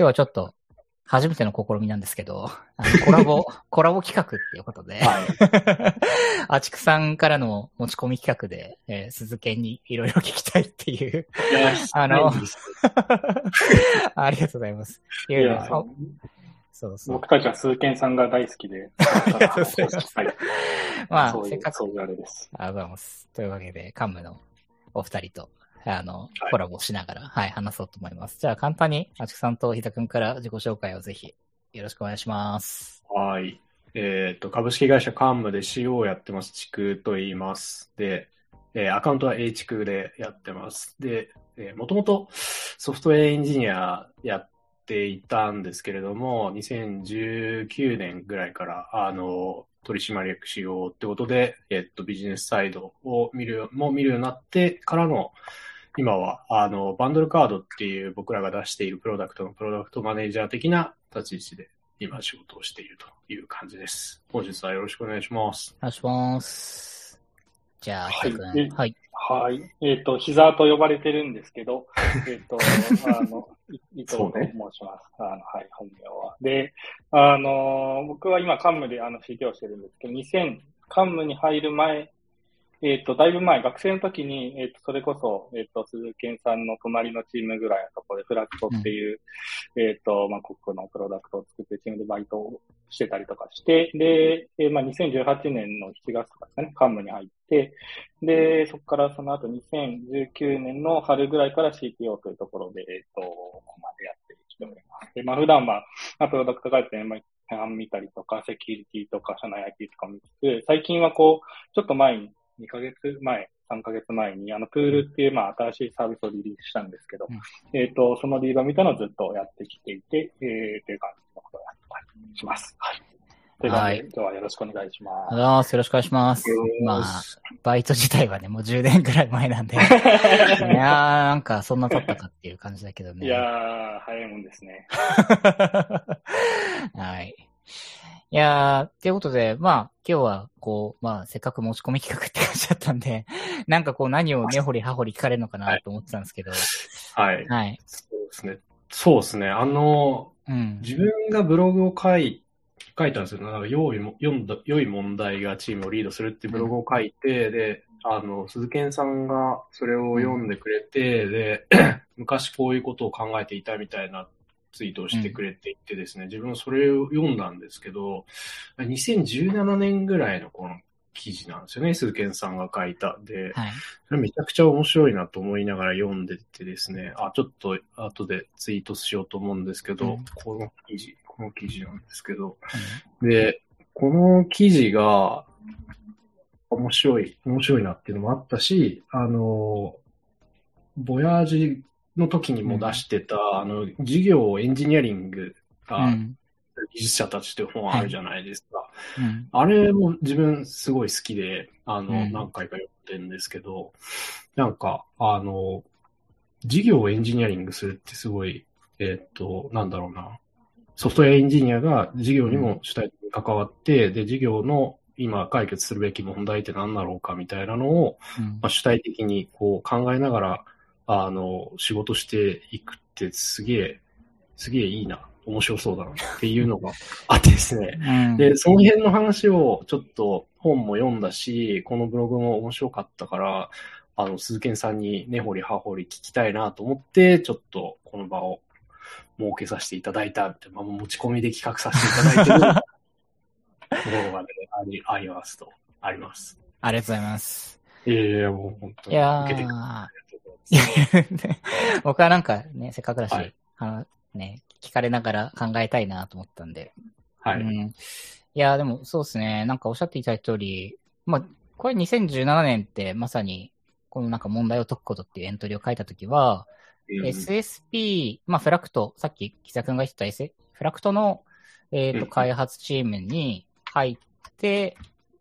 日はちょっと、初めての試みなんですけど、あのコラボ、コラボ企画っていうことで、はい。あちくさんからの持ち込み企画で、えー鈴研にいろいろ聞きたいっていう、いや、あの ありがとうございます。いいやいやや、そうそう。僕たちは数件さんが大好きで、ありがとうございますはいまあせっかくそういうあれです。ありがとうございます。というわけで、カムのお二人と、あの、はいコラボしながら、はい、話そうと思います。じゃあ、簡単に、あちくさんとひたくんから自己紹介をぜひ、よろしくお願いします。はい。えっ、と、株式会社カンムで CO をやってます。地区と言います。で、えーアカウントは A 地区でやってます。で、えー、もともとソフトウェアエンジニアやっていたんですけれども、2019年ぐらいから、あの、取締役しようってことで、えっと、ビジネスサイドを見るよ、も見るようになってからの、今は、あの、バンドルカードっていう僕らが出しているプロダクトのプロダクトマネージャー的な立ち位置で今仕事をしているという感じです。本日はよろしくお願いします。お願いします。じゃあ、はいひたくん。はい。はい。えっ、と、膝と呼ばれてるんですけど、えっ、と、あの、い伊藤と申します。あの、はい、本名は。で、あの、僕は今、カンムであの、修行してるんですけど、2000、カンムに入る前、えっ、と、だいぶ前、学生の時に、えっ、と、それこそ、えっ、と、鈴健さんの隣のチームぐらいのところで、フラクトっていう、えっ、と、まあ、国のプロダクトを作ってるチームでバイトをしてたりとかして、で、えーまあ、2018年の7月とかですかね、カンムに入って、で、そこからその後2019年の春ぐらいから CTO というところで、えっ、と、ここまでやってきております。で、まあ普段は、まあ、プロダクト開発で、まあ、見たりとか、セキュリティとか、社内 IT とか見つつ、最近はこう、ちょっと前に、2ヶ月前、3ヶ月前に、あの、プールっていう、まあ、新しいサービスをリリースしたんですけど、えっ、と、そのリードみたいなのをずっとやってきていて、えー、という感じのことをやったりします。はい。はい今日はよろしくお願いしまありがとうござい。よろしくお願いします。まあ、バイト自体はね、もう10年ぐらい前なんで。いやー、なんかそんな経ったかっていう感じだけどす。ね。いやー、早いもんですね。はい。いやー、っていうことで、まあ、今日は、こう、まあ、せっかく持ち込み企画って感じだったんで、なんかこう、何を根掘り葉掘り聞かれるのかなと思ってたんですけど、はい。はい。そうですね。そうですね。あの、うん。自分がブログを書い書いたんですよ。なんか良いも読んだ良い問題がチームをリードするっていうブログを書いて、で、あの、鈴賢さんがそれを読んでくれて、で、昔こういうことを考えていたみたいなツイートをしてくれていてですね、自分はそれを読んだんですけど、2017年ぐらいのこの記事なんですよね、鈴賢さんが書いた。で、はい。それめちゃくちゃ面白いなと思いながら読んでてですね、あ、ちょっと後でツイートしようと思うんですけど、うんこの記事、この記事なんですけど、で、この記事が面白い、面白いなっていうのもあったし、あの、ボヤージの時にも出してた、あの、事業エンジニアリングうがん。技術者たちっていう本あるじゃないですか。うん。あれも自分すごい好きで、あの、うん何回か読んでるんですけど、なんか、あの、事業をエンジニアリングするってすごい、えーっと、なんだろうな。ソフトウェアエンジニアが事業にも主体的に関わって、で、事業の今解決するべき問題って何だろうかみたいなのを、うんまあ、主体的にこう考えながら、あの、仕事していくってすげえ、すげえいいな、面白そうだなっていうのがあってですね。うん。で、その辺の話をちょっと本も読んだし、このブログも面白かったから、あの、鈴賢さんに根掘り葉掘り聞きたいなと思って、ちょっとこの場を設けさせていただいたって、まあ、持ち込みで企画させていただいてる ところがね、あり、ありますと。あります。ありがとうございます。いやいや、もう本当にいやいます。僕はなんかね、せっかくだし、はいあの、ね、聞かれながら考えたいなと思ったんで。はい。うん。いや、でもそうですね。なんかおっしゃっていただいた通り、まあ、これ2017年ってまさに、このなんか問題を解くことっていうエントリーを書いたときは、うん SSP、まあ、フラクト、さっき、木田君が言ってた S、フラクトの、えっ、と、うん開発チームに入って、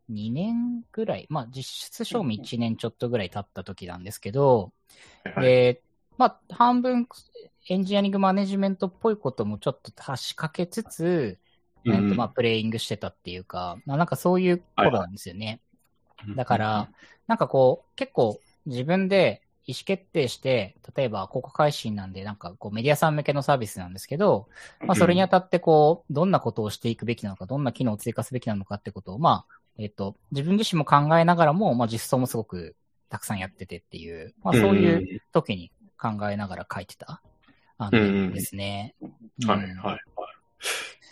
2年ぐらい、まあ、実質賞味1年ちょっとぐらい経った時なんですけど、はいで、まあ、半分、エンジニアリングマネジメントっぽいこともちょっと足しかけつつ、えっと、まあ、プレイングしてたっていうか、まあ、なんかそういうことなんですよね。だから、なんかこう、結構自分で意思決定して、例えば広告配信なんで、なんかこうメディアさん向けのサービスなんですけど、まあそれにあたってこう、どんなことをしていくべきなのか、どんな機能を追加すべきなのかってことを、まあ、えっ、と、自分自身も考えながらも、まあ実装もすごくたくさんやっててっていう、まあそういう時に考えながら書いてた、あうんうん。の、ですね。はい、はい、はい。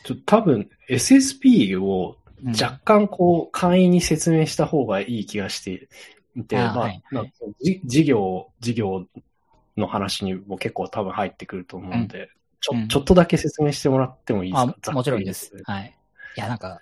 ちょ多分 SSP をうん。若干こう簡易に説明した方がいい気がしていて、まあ、あはい。事業、事業の話にも結構多分入ってくると思うんで、ちょうん。ちょっとだけ説明してもらってもいいですか？あ、もちろんです。はい。いや、なんか、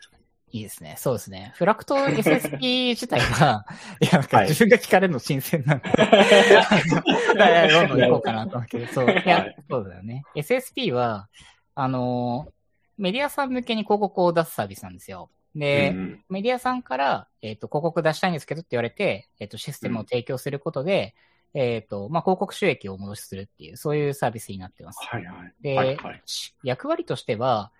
いいですね。そうですね。フラクト SSP 自体は、いや、なんかはい自分が聞かれるの新鮮なんで、いやいやどんどん行こうかなと思うけど、そう。いや、はいそうだよね。SSP は、あのー、メディアさん向けに広告を出すサービスなんですよ。で、うんメディアさんから、えっ、と、広告出したいんですけどって言われて、えっ、と、システムを提供することで、えっ、と、まあ、広告収益をお戻しするっていう、そういうサービスになってます。はいはい。で、はいはいし役割としては、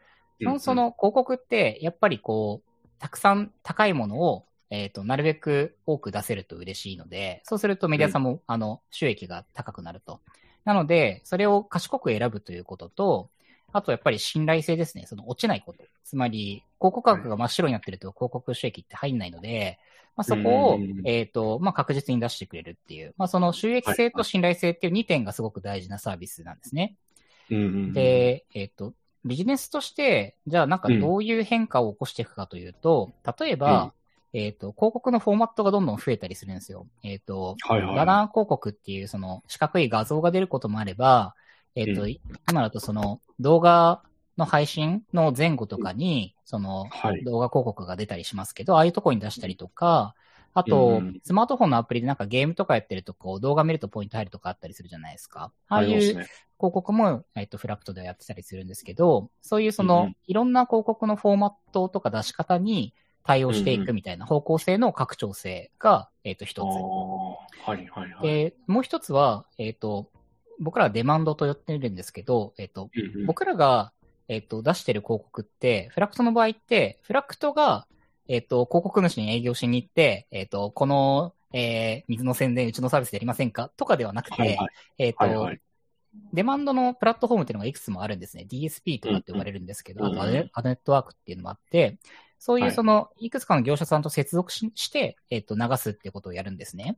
うんうんその広告って、やっぱりこう、たくさん高いものを、えっ、と、なるべく多く出せると嬉しいので、そうするとメディアさんも、あの、収益が高くなると。なので、それを賢く選ぶということと、あとやっぱり信頼性ですね。その落ちないこと。つまり、広告額が真っ白になってると広告収益って入んないので、まあ、そこをうん、えっ、と、まあ、確実に出してくれるっていう、まあ、その収益性と信頼性っていう2点がすごく大事なサービスなんですね。うんうん、で、えっ、と、ビジネスとして、じゃあなんかどういう変化を起こしていくかというと、例えば、えっ、と、広告のフォーマットがどんどん増えたりするんですよ。えっ、と、はいはい。バナー広告っていうその四角い画像が出ることもあれば、えっ、と、う今だとその動画の配信の前後とかに、そのはい動画広告が出たりしますけど、ああいうとこに出したりとか、あと、うんスマートフォンのアプリでなんかゲームとかやってるとこう動画見るとポイント入るとかあったりするじゃないですか。ああいう広。告も、えっと、フラクトではやってたりするんですけど、そういうその、いろんな広告のフォーマットとか出し方に対応していくみたいな方向性の拡張性が、えっと、一つ。はいはいはい。で、もう一つは、えっ、と、僕らはデマンドと呼ってるんですけど、えっ、と、僕らが、えっ、と、出してる広告って、フラクトの場合って、フラクトが、えっ、と、広告主に営業しに行って、えっ、と、この、えー水の宣伝うちのサービスでやりませんか？とかではなくて、はいはい。えっ、と、はいはい。デマンドのプラットフォームっていうのがいくつもあるんですね。DSP とかって呼ばれるんですけど、うんうん。あとアネットワークっていうのもあって、そういうはい。その、いくつかの業者さんと接続しして、えっ、と、流すってことをやるんですね。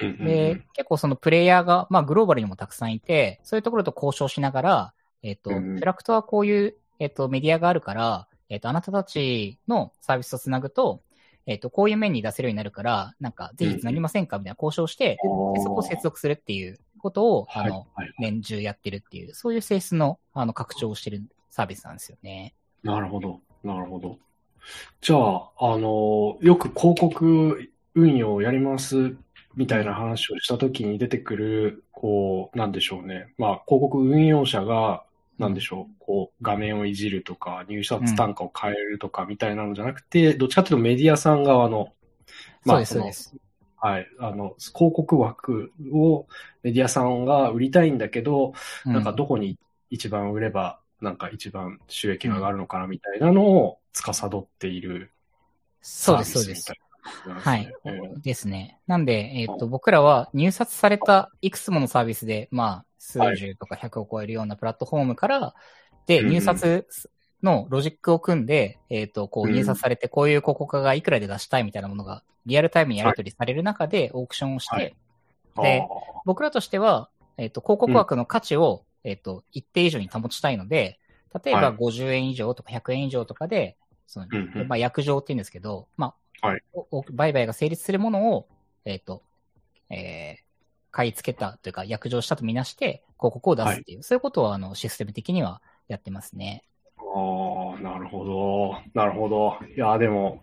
うんうんうん。で、結構そのプレイヤーが、まあグローバルにもたくさんいて、そういうところと交渉しながら、えっ、と、うんうん。フラクトはこういう、えっ、と、メディアがあるから、えっ、と、あなたたちのサービスとつなぐと、えっ、と、こういう面に出せるようになるから、なんか、ぜひつなぎませんか？みたいな交渉して、でそこを接続するっていうことを、あの、はいはい年中やってるっていう、そういう性質の、あの、拡張をしてるサービスなんですよね。なるほど。なるほど。じゃあ、あの、よく広告運用をやりますみたいな話をしたときに出てくる、こう、なんでしょうね。まあ、広告運用者が、なんでしょう、こう、画面をいじるとか、入札単価を変えるとかみたいなのじゃなくて、どっちかというとメディアさん側の、そうです、そうのです。はい、あの、広告枠をメディアさんが売りたいんだけど、なんかどこに一番売れば、なんか一番収益が上がるのかなみたいなのを司っているそうです、そうですサービスみ。たいなはいですね。ですね。なんで、えっ、と、僕らは入札されたいくつものサービスで、まあ、数十とか100を超えるようなプラットフォームから、で、入札のロジックを組んで、えっ、と、こううん。入札されて、こういう広告がいくらで出したいみたいなものが、リアルタイムにやり取りされる中でオークションをして、はい。で僕らとしては、えっ、と、広告枠の価値を、えっ、と、一定以上に保ちたいので、例えばはい。50円以上とか100円以上とかで、その、まあ、約定って言うんですけど、まあ、売買が成立するものを、えっ、と、えー買い付けたというか、約定したとみなして、広告を出すっていう、そういうことを、あの、システム的にはやってますね。ああ、なるほど。なるほど。いや、でも、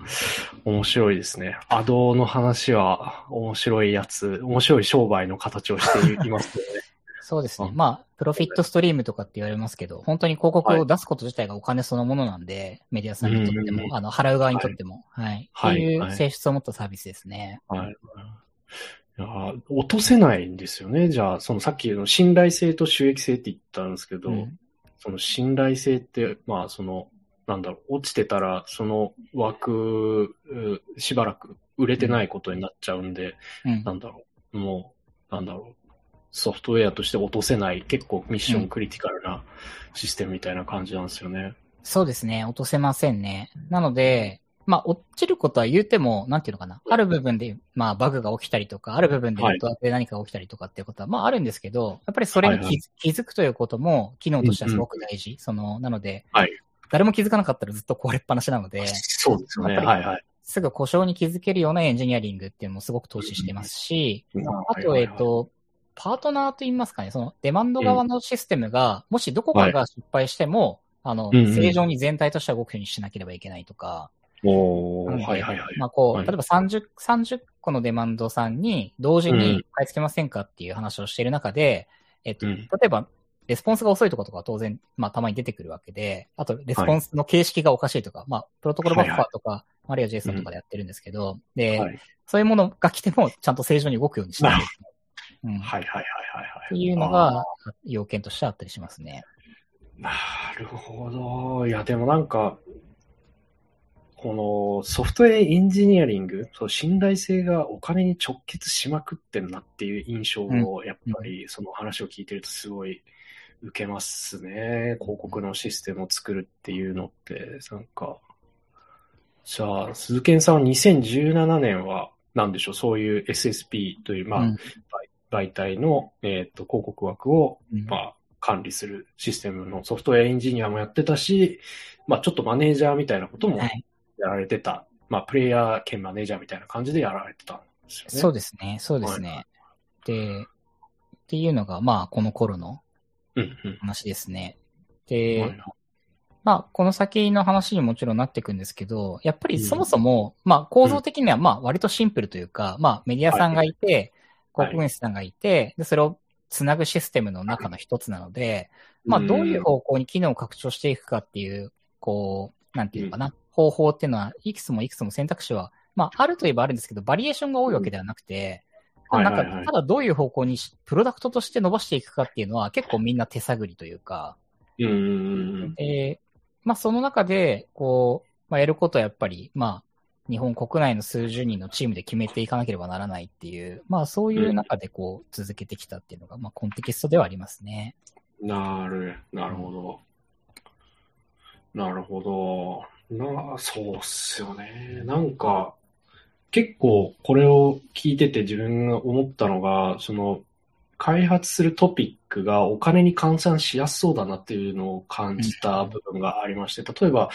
面白いですね。アドの話は面白いやつ、面白い商売の形をしていますよね。そうですねあ。まあ、プロフィットストリームとかって言われますけど、本当に広告を出すこと自体がお金そのものなんで、メディアさんにとっても、うんうんうんあの、払う側にとっても、はい。はいっていはいう性質を持ったサービスですね。はい。いや、落とせないんですよね。じゃあ、そのさっきの信頼性と収益性って言ったんですけど、うんその信頼性って、まあ、その、なんだろう、落ちてたら、その枠、うしばらく売れてないことになっちゃうんで、うんなんだろう、もう、なんだろう、ソフトウェアとして落とせない、結構ミッションクリティカルなシステムみたいな感じなんですよね。そうですね。落とせませんね。なので、まあ、落ちることは言うても、なんていうのかな。ある部分で、まあ、バグが起きたりとか、ある部分でネットワークで何かが起きたりとかっていうことは、まあ、あるんですけど、やっぱりそれに気,、はいは気づくということも、機能としてはすごく大事。その、なので、はい。誰も気づかなかったらずっと壊れっぱなしなので、そうですよね。はいはい。すぐ故障に気づけるようなエンジニアリングっていうのもすごく投資してますし、あと、はいはいはい。えっ、と、パートナーと言いますかね、そのデマンド側のシステムが、もしどこかが失敗しても、あの、うんうん。正常に全体としては動くようにしなければいけないとか、おはいはいはい。まあこう、はい例えば30、30個のデマンドさんに同時に買い付けませんかっていう話をしている中で、えっと、うん例えば、レスポンスが遅いところとかは当然、まあ、たまに出てくるわけで、あと、レスポンスの形式がおかしいとか、まあ、プロトコルバッファーとか、あるいは JSON とかでやってるんですけど、で、はいそういうものが来ても、ちゃんと正常に動くようにしないといけない。うん。はいはいはいはいっていうのが、要件としてあったりしますね。なるほど。いや、でもなんか、このソフトウェアエンジニアリング、そう信頼性がお金に直結しまくってんなっていう印象を、やっぱりその話を聞いてるとすごい受けますね。広告のシステムを作るっていうのって、なんか。じゃあ、鈴賢さんは2017年は何でしょう、そういう SSP という、まあ、うん媒体の、えー、と広告枠をうんまあ、管理するシステムのソフトウェアエンジニアもやってたし、まあ、ちょっとマネージャーみたいなこともやはい。られてた。まあ、プレイヤー兼マネージャーみたいな感じでやられてたんですよね。そうですね。そうですね。で、っていうのが、まあ、この頃のうんうん。話ですね。で、はいまあ、この先の話にもちろんなっていくんですけど、やっぱりそもそも、まあ、構造的には、まあ、割とシンプルというか、まあ、メディアさんがいて、はい広告主さんがいて、で、それをつなぐシステムの中の一つなので、まあ、どういう方向に機能を拡張していくかっていう、こう、なんていうのかな、方法っていうのは、いくつもいくつも選択肢は、まあ、あるといえばあるんですけど、バリエーションが多いわけではなくて、うんなんか、ただどういう方向にしプロダクトとして伸ばしていくかっていうのは、結構みんな手探りというか、うんうんうんえーまあその中で、こう、まあやることはやっぱり、まあ、日本国内の数十人のチームで決めていかなければならないっていう、まあそういう中でこう続けてきたっていうのが、まあコンテキストではありますね。なる、なるほど。なるほど。な、そうっすよね。なんか、結構これを聞いてて自分が思ったのが、その、開発するトピックがお金に換算しやすそうだなっていうのを感じた部分がありまして、例えば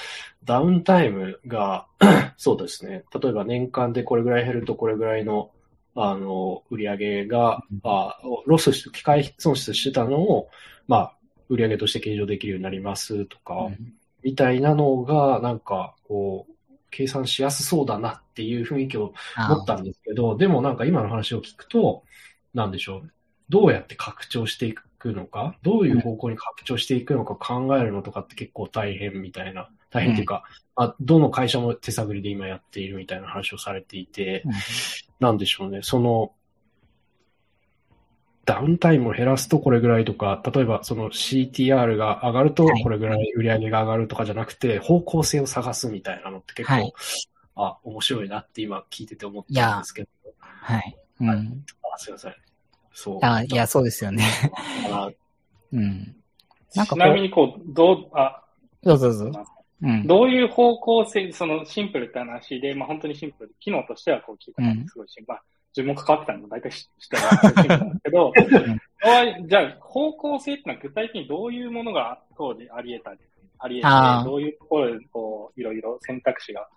ダウンタイムが、そうですね、例えば年間でこれぐらい減るとこれぐらいの、あの、売り上げが、あロスして、機械損失してたのを、まあ、売り上げとして計上できるようになりますとか、うんみたいなのが、なんか、こう、計算しやすそうだなっていう雰囲気を持ったんですけど、でもなんか今の話を聞くと、なんでしょう？どうやって拡張していくのか、どういう方向に拡張していくのか考えるのとかって結構大変みたいな、大変っていうか、あどの会社も手探りで今やっているみたいな話をされていて、うん。なんでしょうね、その、ダウンタイムを減らすとこれぐらいとか、例えばその CTR が上がるとはいこれぐらい売り上げが上がるとかじゃなくて、方向性を探すみたいなのって結構、はいあ、面白いなって今聞いてて思ったんですけど、はい。うん。あすいません。そう。あいや、そうですよね。あ うん。なんかこうちなみにこう、どう、あ、どうぞどうぞ。うん。どういう方向性、そのシンプルって話で、まあ本当にシンプルで、機能としてはこう聞いたすごいシンプル。まあ、自分も関わってたのも大体知ってるシンプルなんですけど、じゃあ方向性っていうのは具体的にどういうものが当時あり得たり、あり得て、どういうところでこう、いろいろ選択肢が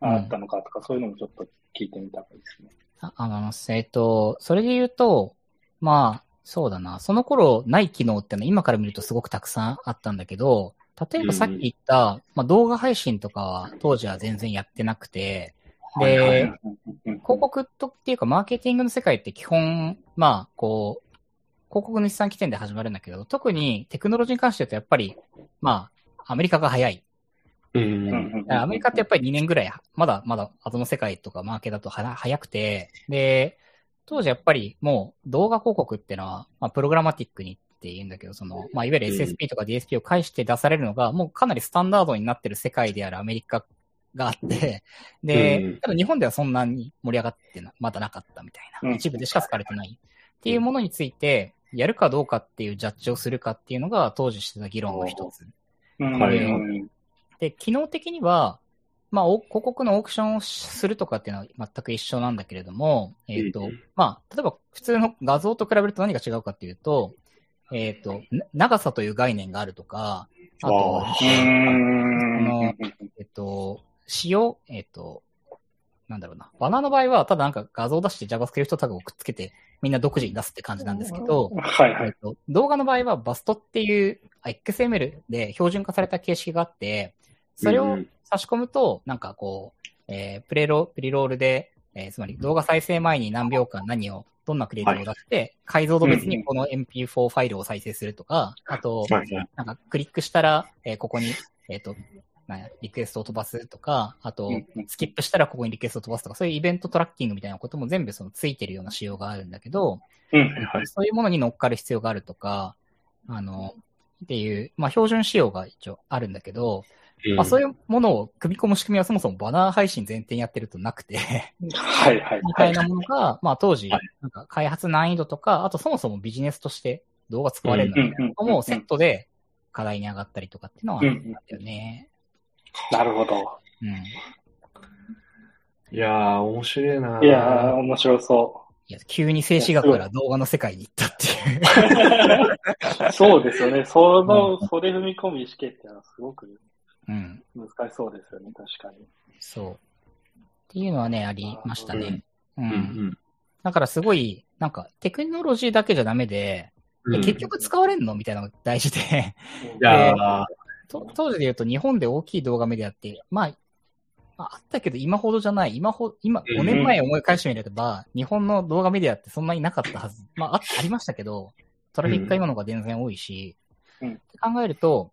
あったのかとか、そういうのもちょっと聞いてみたいですね。ああの、えっと、それで言うと、まあ、そうだな。その頃ない機能ってのは今から見るとすごくたくさんあったんだけど、例えばさっき言った、まあ、動画配信とかは当時は全然やってなくて、で、はいはいうん広告とっていうかマーケティングの世界って基本、まあ、こう、広告の日産起点で始まるんだけど、特にテクノロジーに関して言うとやっぱり、まあ、アメリカが早い。うん。アメリカってやっぱり2年ぐらい、まだまだ後の世界とかマーケだとは早くて、で、当時やっぱりもう動画広告っていうのは、まあ、プログラマティックにって言うんだけど、その、まあ、いわゆる SSP とか DSP を介して出されるのが、もうかなりスタンダードになってる世界であるアメリカがあって、で、うんただ日本ではそんなに盛り上がってな、まだなかったみたいな、うん。一部でしか使われてないっていうものについて、やるかどうかっていうジャッジをするかっていうのが当時してた議論の一つ。で、機能的には、まあ、お広告のオークションをするとかっていうのは全く一緒なんだけれども、えっ、とうん、まあ、例えば普通の画像と比べると何が違うかっていうと、えっ、と、な長さという概念があるとか、あと、あのえっと、仕様、えっと、なんだろうな。バナーの場合は、ただなんか画像を出して JavaScript タグをくっつけて、みんな独自に出すって感じなんですけど、はいはい。えっと、動画の場合はバストっていうあ XML で標準化された形式があって、それを差し込むと、なんかこう、えープレロ、プリロールで、えーつまり動画再生前に何秒間何を、どんなクリエイティブを出して、解像度別にこの MP4 ファイルを再生するとか、あと、はいはいなんかクリックしたら、えーここに、えっ、と、なんやリクエストを飛ばすとか、あとスキップしたらここにリクエストを飛ばすとか、そういうイベントトラッキングみたいなことも全部そのついてるような仕様があるんだけど、うんはいはい。そういうものに乗っかる必要があるとか、あの、っていう、まあ標準仕様が一応あるんだけど、まあそういうものを組み込む仕組みはそもそもバナー配信前提にやってるとなくて、はいはい。みたいなものが、まあ当時はい、なんか開発難易度とか、あとそもそもビジネスとして動画使われるのみたいなのもセットで課題に上がったりとかっていうのはあったんだよね。なるほど。うん。いやー、面白いないいやー、面白そいや、急に静止画から動画の世界に行ったっていう。う。そうですよね。その、それ踏み込む意思決定はすごくうん。難しそうですよね、確かに。そう。っていうのはね、ありましたね。う。うんんだからすごい、なんかテクノロジーだけじゃダメで、うん。え結局使われんの？みたいなのが大事で、いやー、と当時で言うと日本で大きい動画メディアって、まあ、まあ、あったけど今ほどじゃない。今ほ、今、うん5年前思い返してみれば、日本の動画メディアってそんなになかったはず。まあ、あありましたけど、トラフィックが今の方が全然多いし、うんって考えると、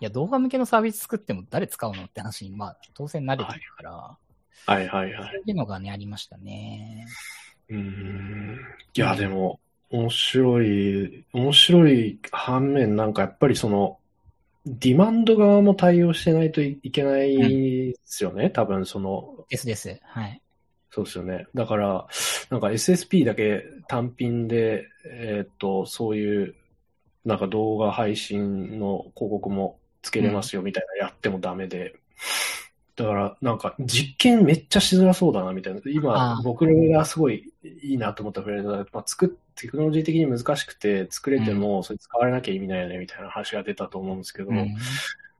いや、動画向けのサービス作っても誰使うのって話に、まあ、当然慣れてるから、はいはいはい。そういうのがね、ありましたね。うーん。いや、でも、面白い、面白い反面、なんかやっぱりその、ディマンド側も対応してないといけないですよね。多分その、ですです。はい。そうですよね。だから、なんか SSP だけ単品で、えーっと、そういう、なんか動画配信の広告もつけれますよみたいなやってもダメで、だから、なんか実験めっちゃしづらそうだなみたいな。あ今、あ僕がすごいいいなと思ったフレーズは、まあ、作っテクノロジー的に難しくて、作れてもそれ使われなきゃ意味ないよねみたいな話が出たと思うんですけど、うん。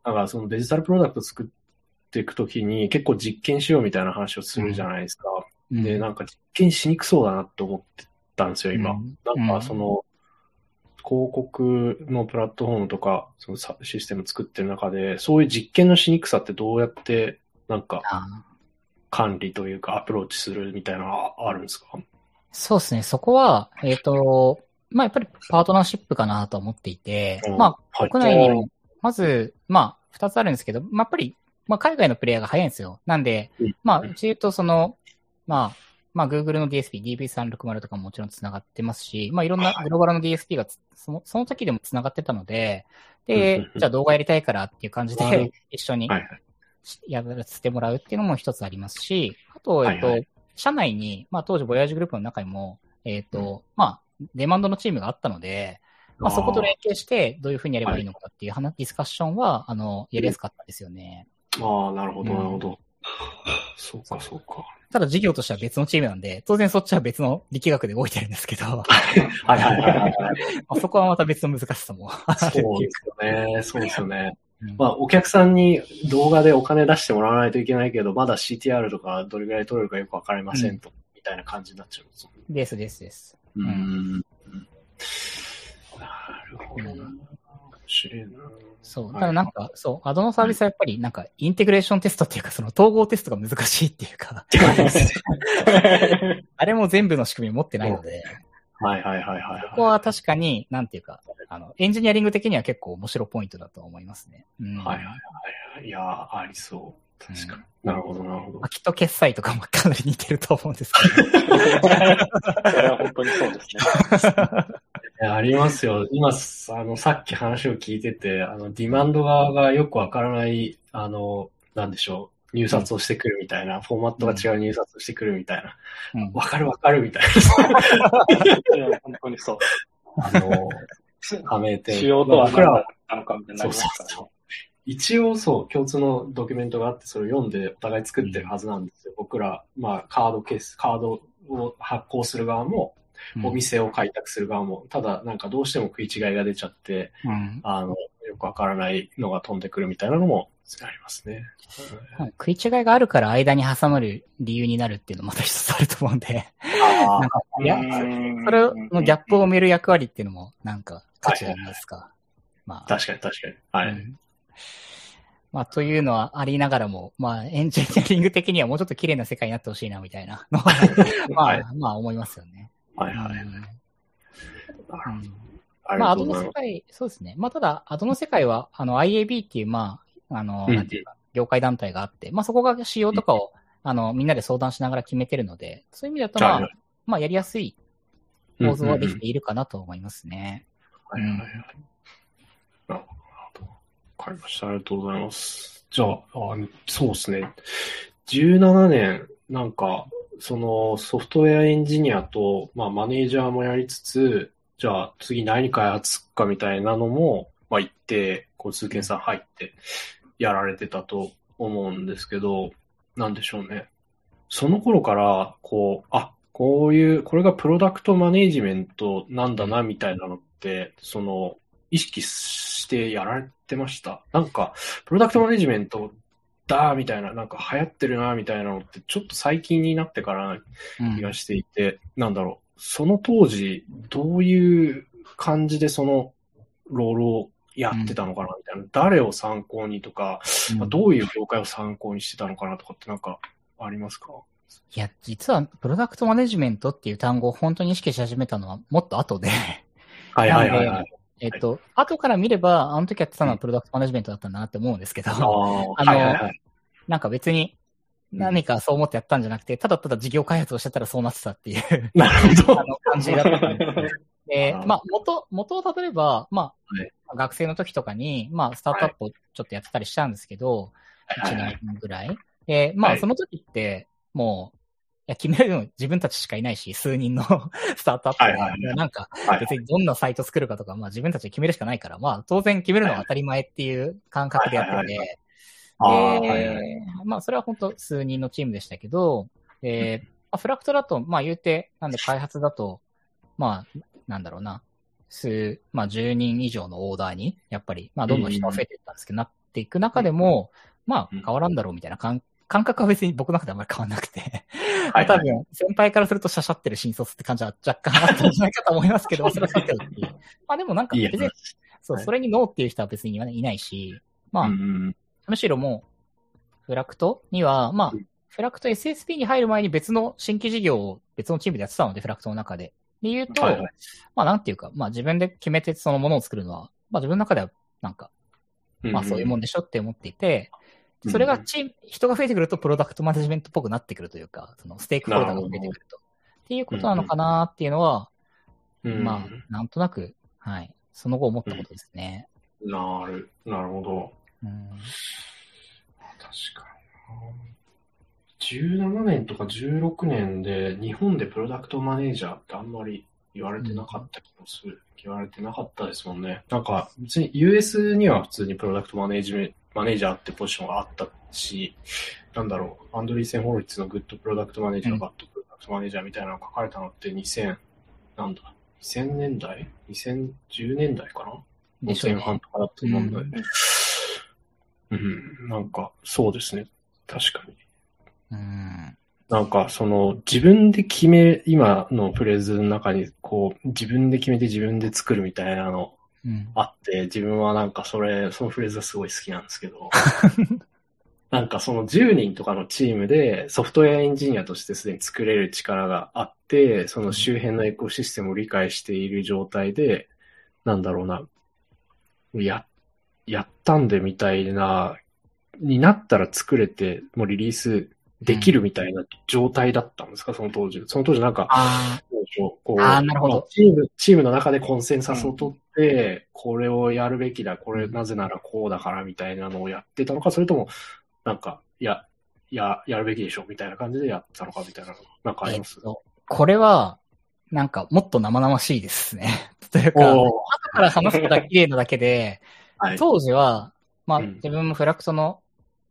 なんかそのデジタルプロダクト作っていくときに結構実験しようみたいな話をするじゃないですか。うんで、なんか実験しにくそうだなって思ってたんですよ、今。うんなんかその、広告のプラットフォームとか、そのさシステム作ってる中で、そういう実験のしにくさってどうやって、なんかあ管理というかアプローチするみたいなのはあるんですか？そうですね。そこは、えっ、と、まあ、やっぱりパートナーシップかなと思っていて、うんまあ、はい。国内にも、まず、まあ、二つあるんですけど、まあ、やっぱり、まあ、海外のプレイヤーが早いんですよ。なんでうん、まあ、うちで言うと、その、まあ、まあ、Google の DSP、DV360 とかももちろん繋がってますし、まあ、いろんなグローバルの DSP がつそのその時でも繋がってたので、でうん、じゃあ動画やりたいからっていう感じで、一緒に。やらせてもらうっていうのも一つありますし、あと、えっと、はいは社内に、まあ当時ボヤージュグループの中にも、えっと、まあ、デマンドのチームがあったので、まあそこと連携してどういうふうにやればいいのかっていう話、ディスカッションは、あの、やりやすかったですよね。ああ、なるほど、うんなるほど。そうか、そうか。ただ事業としては別のチームなんで、当然そっちは別の力学で動いてるんですけど、ま はいはいはいはい。あそこはまた別の難しさもそうですよね。そうですよね。うんまあ、お客さんに動画でお金出してもらわないといけないけど、まだ CTR とかどれぐらい取れるかよくわかりませんと、みたいな感じになっちゃうんです。ですですです。ううんん。なるほどな。うん面白いな。そう。はいただなんか、そう、アドのサービスはやっぱりなんか、インテグレーションテストっていうか、その統合テストが難しいっていうか、あれも全部の仕組み持ってないので、はいはいはいはい。ここは確かに、なんていうか、あの、エンジニアリング的には結構面白いポイントだと思いますね。うん。はいはいはいはい。いやー、ありそう。確かに。なるほどなるほどまあ。きっと決済とかもかなり似てると思うんですけど。それは本当にそうですね。いやありますよ。今、あの、さっき話を聞いてて、あの、ディマンド側がよくわからない、あの、なんでしょう、入札をしてくるみたいな、フォーマットが違う入札をしてくるみたいな、うんわかるわかるみたいいや本当にそう。あの、加盟店。仕様とは何だったのかみたいになりますからね。そうそう一応そう、共通のドキュメントがあって、それを読んでお互い作ってるはずなんですよ。僕ら、まあ、カードケース、カードを発行する側も、お店を開拓する側も、ただ、なんかどうしても食い違いが出ちゃって、うん。あの、よくわからないのが飛んでくるみたいなのもありますね。はい食い違いがあるから間に挟まる理由になるっていうのもまた一つあると思うんで、あなんか、いや、うんそれのギャップを埋める役割っていうのも、なんか、価値じゃないですか。まあ。確かに確かに。はい。うんまあ、というのはありながらも、まあ、エンジニアリング的にはもうちょっと綺麗な世界になってほしいな、みたいなのは、まあ、はいまあ、思いますよね。はいはい。うんまあ、アド。の世界、そうですね。まあ、ただ、アドの世界は、あの、IAB っていう、まあ、あの、うんなんていうか、業界団体があって、まあ、そこが仕様とかを、あの、みんなで相談しながら決めてるので、そういう意味だと、まあ、まあ、やりやすい構造はできているかなと思いますね。はいはいはい。なるほど。わかりました。ありがとうございます。じゃあ、あそうですね。17年、なんか、そのソフトウェアエンジニアと、まあ、マネージャーもやりつつ、じゃあ次何開発かみたいなのも、まあ、一定、こう、通研さん入ってやられてたと思うんですけど、なんでしょうね。その頃から、こう、あ、こういう、これがプロダクトマネージメントなんだな、みたいなのって、その、意識してやられてました？なんか、プロダクトマネジメントだ、みたいな、なんか流行ってるな、みたいなのって、ちょっと最近になってから気がしていて、なんだろう、その当時、どういう感じでそのロールをやってたのかな、みたいな、誰を参考にとか、まあどういう業界を参考にしてたのかなとかってなんかありますか？いや、実は、プロダクトマネジメントっていう単語を本当に意識し始めたのはもっと後で、はいはいはいはい。えっと、後から見れば、あの時やってたのはプロダクトマネジメントだったなって思うんですけど、ああ、あはいのはいはい。なんか別に何かそう思ってやったんじゃなくて、ただただ事業開発をしてたらそうなってたっていうなるほどあ。の感じだったんですよ。でまあ、元、元をたどれば、まあ、はい。学生の時とかに、まあ、スタートアップをちょっとやってたりしたんですけど、1はい。はいはい年ぐらい。で、まあ、はい。その時って、もう、いや、決めるの自分たちしかいないし、数人の スタートアップが、はいはいはい。もうなんか、はい。別にどんなサイト作るかとか、まあ自分たちで決めるしかないから、まあ当然決めるのは当たり前っていう感覚でやってて。で、まあそれは本当数人のチームでしたけど、えーまあ、フラクトだと、まあ言うて、なんで開発だと、まあ、なんだろうな、数、まあ10人以上のオーダーに、やっぱり、まあどんどん人が増えていったんですけど、なっていく中でも、まあ変わらんだろうみたいな感感覚は別に僕の中であんまり変わんなくて、はい多分、先輩からするとしゃしゃってる新卒って感じは若干あったんじゃないかと思いますけど、それはさておき。まあでもなんか別に、そう、はい。それにノーっていう人は別にいないし、まあ、むしろもう、フラクトには、まあうん、フラクト SSP に入る前に別の新規事業を別のチームでやってたので、フラクトの中で。で言うと、はいはいまあなんていうか、まあ自分で決めてそのものを作るのは、まあ自分の中ではなんか、うんまあそういうもんでしょって思っていて、それがチーム、人が増えてくるとプロダクトマネジメントっぽくなってくるというか、そのステークホルダーが増えてくると。っていうことなのかなっていうのは、うんまあ、なんとなく、はい。その後思ったことですね。なる、なるほど。うん。確かにな。17年とか16年で日本でプロダクトマネージャーってあんまり言われてなかった気もする。言われてなかったですもんね。なんか別に US には普通にプロダクトマネージメマネージャーってポジションがあったし、なんだろう、アンドリーセン・ホロイツのグッドプロダクトマネージャー、うんバッドプロダクトマネージャーみたいなのが書かれたのって2000、なんだ、2000年代 ?2010 年代？かなでしょうね前半とかだと思うんだよね。うん、なんか、そうですね。確かに。うん。なんか、その、自分で決め、今のフレーズの中に、こう、自分で決めて自分で作るみたいなのうん。あって、自分はなんかそれ、そのフレーズがすごい好きなんですけど、なんかその10人とかのチームでソフトウェアエンジニアとしてすでに作れる力があって、その周辺のエコシステムを理解している状態で、なんだろうな、や、やったんでみたいな、になったら作れて、もうリリースできるみたいな状態だったんですか、その当時。その当時なんか、あどうでしょうこうあーなるほど。まあチーム、チームの中でコンセンサスを取って、これをやるべきだ、これなぜならこうだからみたいなのをやってたのか、それとも、なんか、いや、いや、やるべきでしょみたいな感じでやってたのかみたいな、なんかああ、ります、えっと、これは、なんかもっと生々しいですね。というか、後から話すことは綺麗なだけで、はい、当時は、まあ、自分もフラクトの、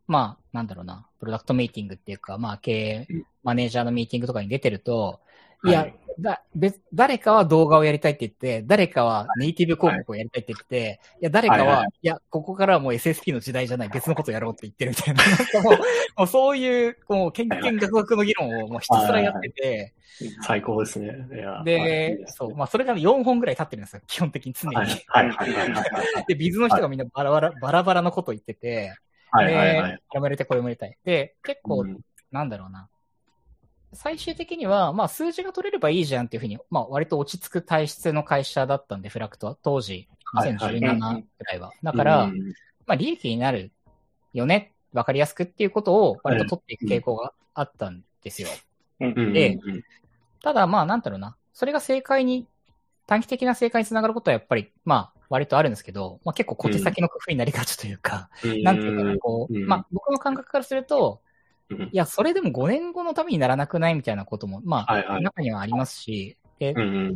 まあ、なんだろうな、プロダクトミーティングっていうか、まあ、経営、マネージャーのミーティングとかに出てると、い。や、だ、別、誰かは動画をやりたいって言って、誰かはネイティブ広告をやりたいって言って、い、や、誰かは、いや、ここからはもう SSP の時代じゃない、別のことやろうって言ってるみたいな、なんかもう、もうそういう、もう、研究学学の議論をもうひたすらやってて、最高ですね。で、そう、まあ、それが4本ぐらい経ってるんですよ、基本的に常に。はい、はい、はい。で、ビズの人がみんなバラバラ、バラバラのこと言ってて、はい、はい、はい。これも入れて、これも入れたい。で、結構、なんだろうな。最終的には、まあ数字が取れればいいじゃんっていうふうに、まあ割と落ち着く体質の会社だったんで、フラクトは、当時、2017くらいは。だから、まあ利益になるよね、わかりやすくっていうことを割と取っていく傾向があったんですよ。で、ただまあなんだろうな、それが正解に、短期的な正解につながることはやっぱり、まあ割とあるんですけど、まあ結構小手先の工夫になりがちというか、なんていうかな、こう、まあ僕の感覚からすると、いや、それでも5年後のためにならなくないみたいなことも、まあ、はいはい、中にはありますし、で、うんうん、っ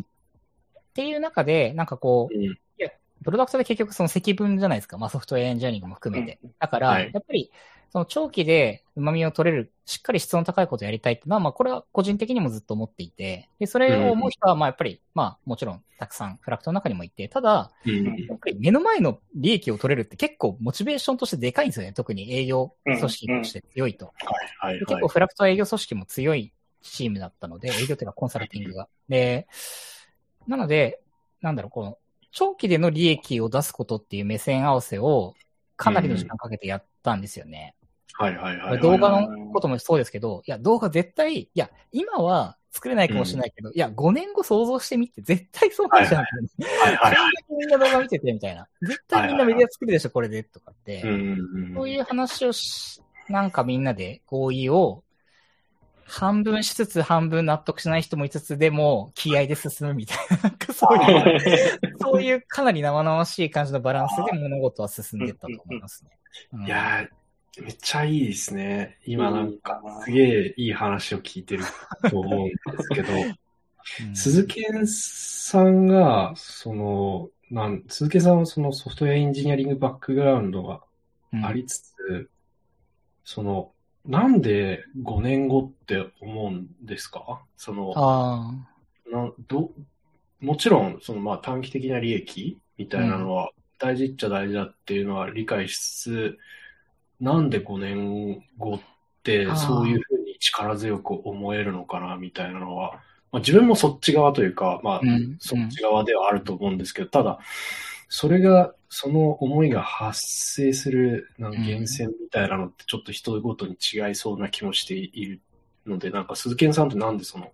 ていう中で、なんかこう、うん、いや、プロダクトで結局その積分じゃないですか。まあソフトウェアエンジニアリングも含めて。だから、はい、やっぱり、その長期で旨味を取れる、しっかり質の高いことをやりたいっていうのは、まあこれは個人的にもずっと思っていて、で、それを思う人は、まあやっぱり、まあもちろんたくさんフラクトの中にもいて、ただ、やっぱり目の前の利益を取れるって結構モチベーションとしてでかいんですよね。特に営業組織として強いと。結構フラクトは営業組織も強いチームだったので、営業というかコンサルティングが。で、なので、なんだろう、この、長期での利益を出すことっていう目線合わせをかなりの時間かけてやったんですよね。はいはいはい。動画のこともそうですけど、いや、動画絶対、いや、今は作れないかもしれないけど、うん、いや、5年後想像してみて、絶対そうなんじゃないはいはい。はい、みんな動画見てて、みたいな。絶対みんなメディア作るでしょ、これで、とかって。そういう話をし、なんかみんなで合意を、半分しつつ半分納得しない人もいつつでも気合で進むみたいな、なんかそういう、そういうかなり生々しい感じのバランスで物事は進んでったと思いますね。うん、いやー、めっちゃいいですね。今なんか、すげえいい話を聞いてると思うんですけど、うん、鈴木さんが、その、なん、鈴木さんはそのソフトウェアエンジニアリングバックグラウンドがありつつ、うん、その、なんで5年後って思うんですか？その、などもちろん、そのまあ短期的な利益みたいなのは大事っちゃ大事だっていうのは理解しつつ、なんで5年後ってそういうふうに力強く思えるのかなみたいなのは、まあ、自分もそっち側というか、まあ、そっち側ではあると思うんですけど、ただ、それが、その思いが発生するなん源泉みたいなのってちょっと人ごとに違いそうな気もしているので、なんか鈴木さんってなんでその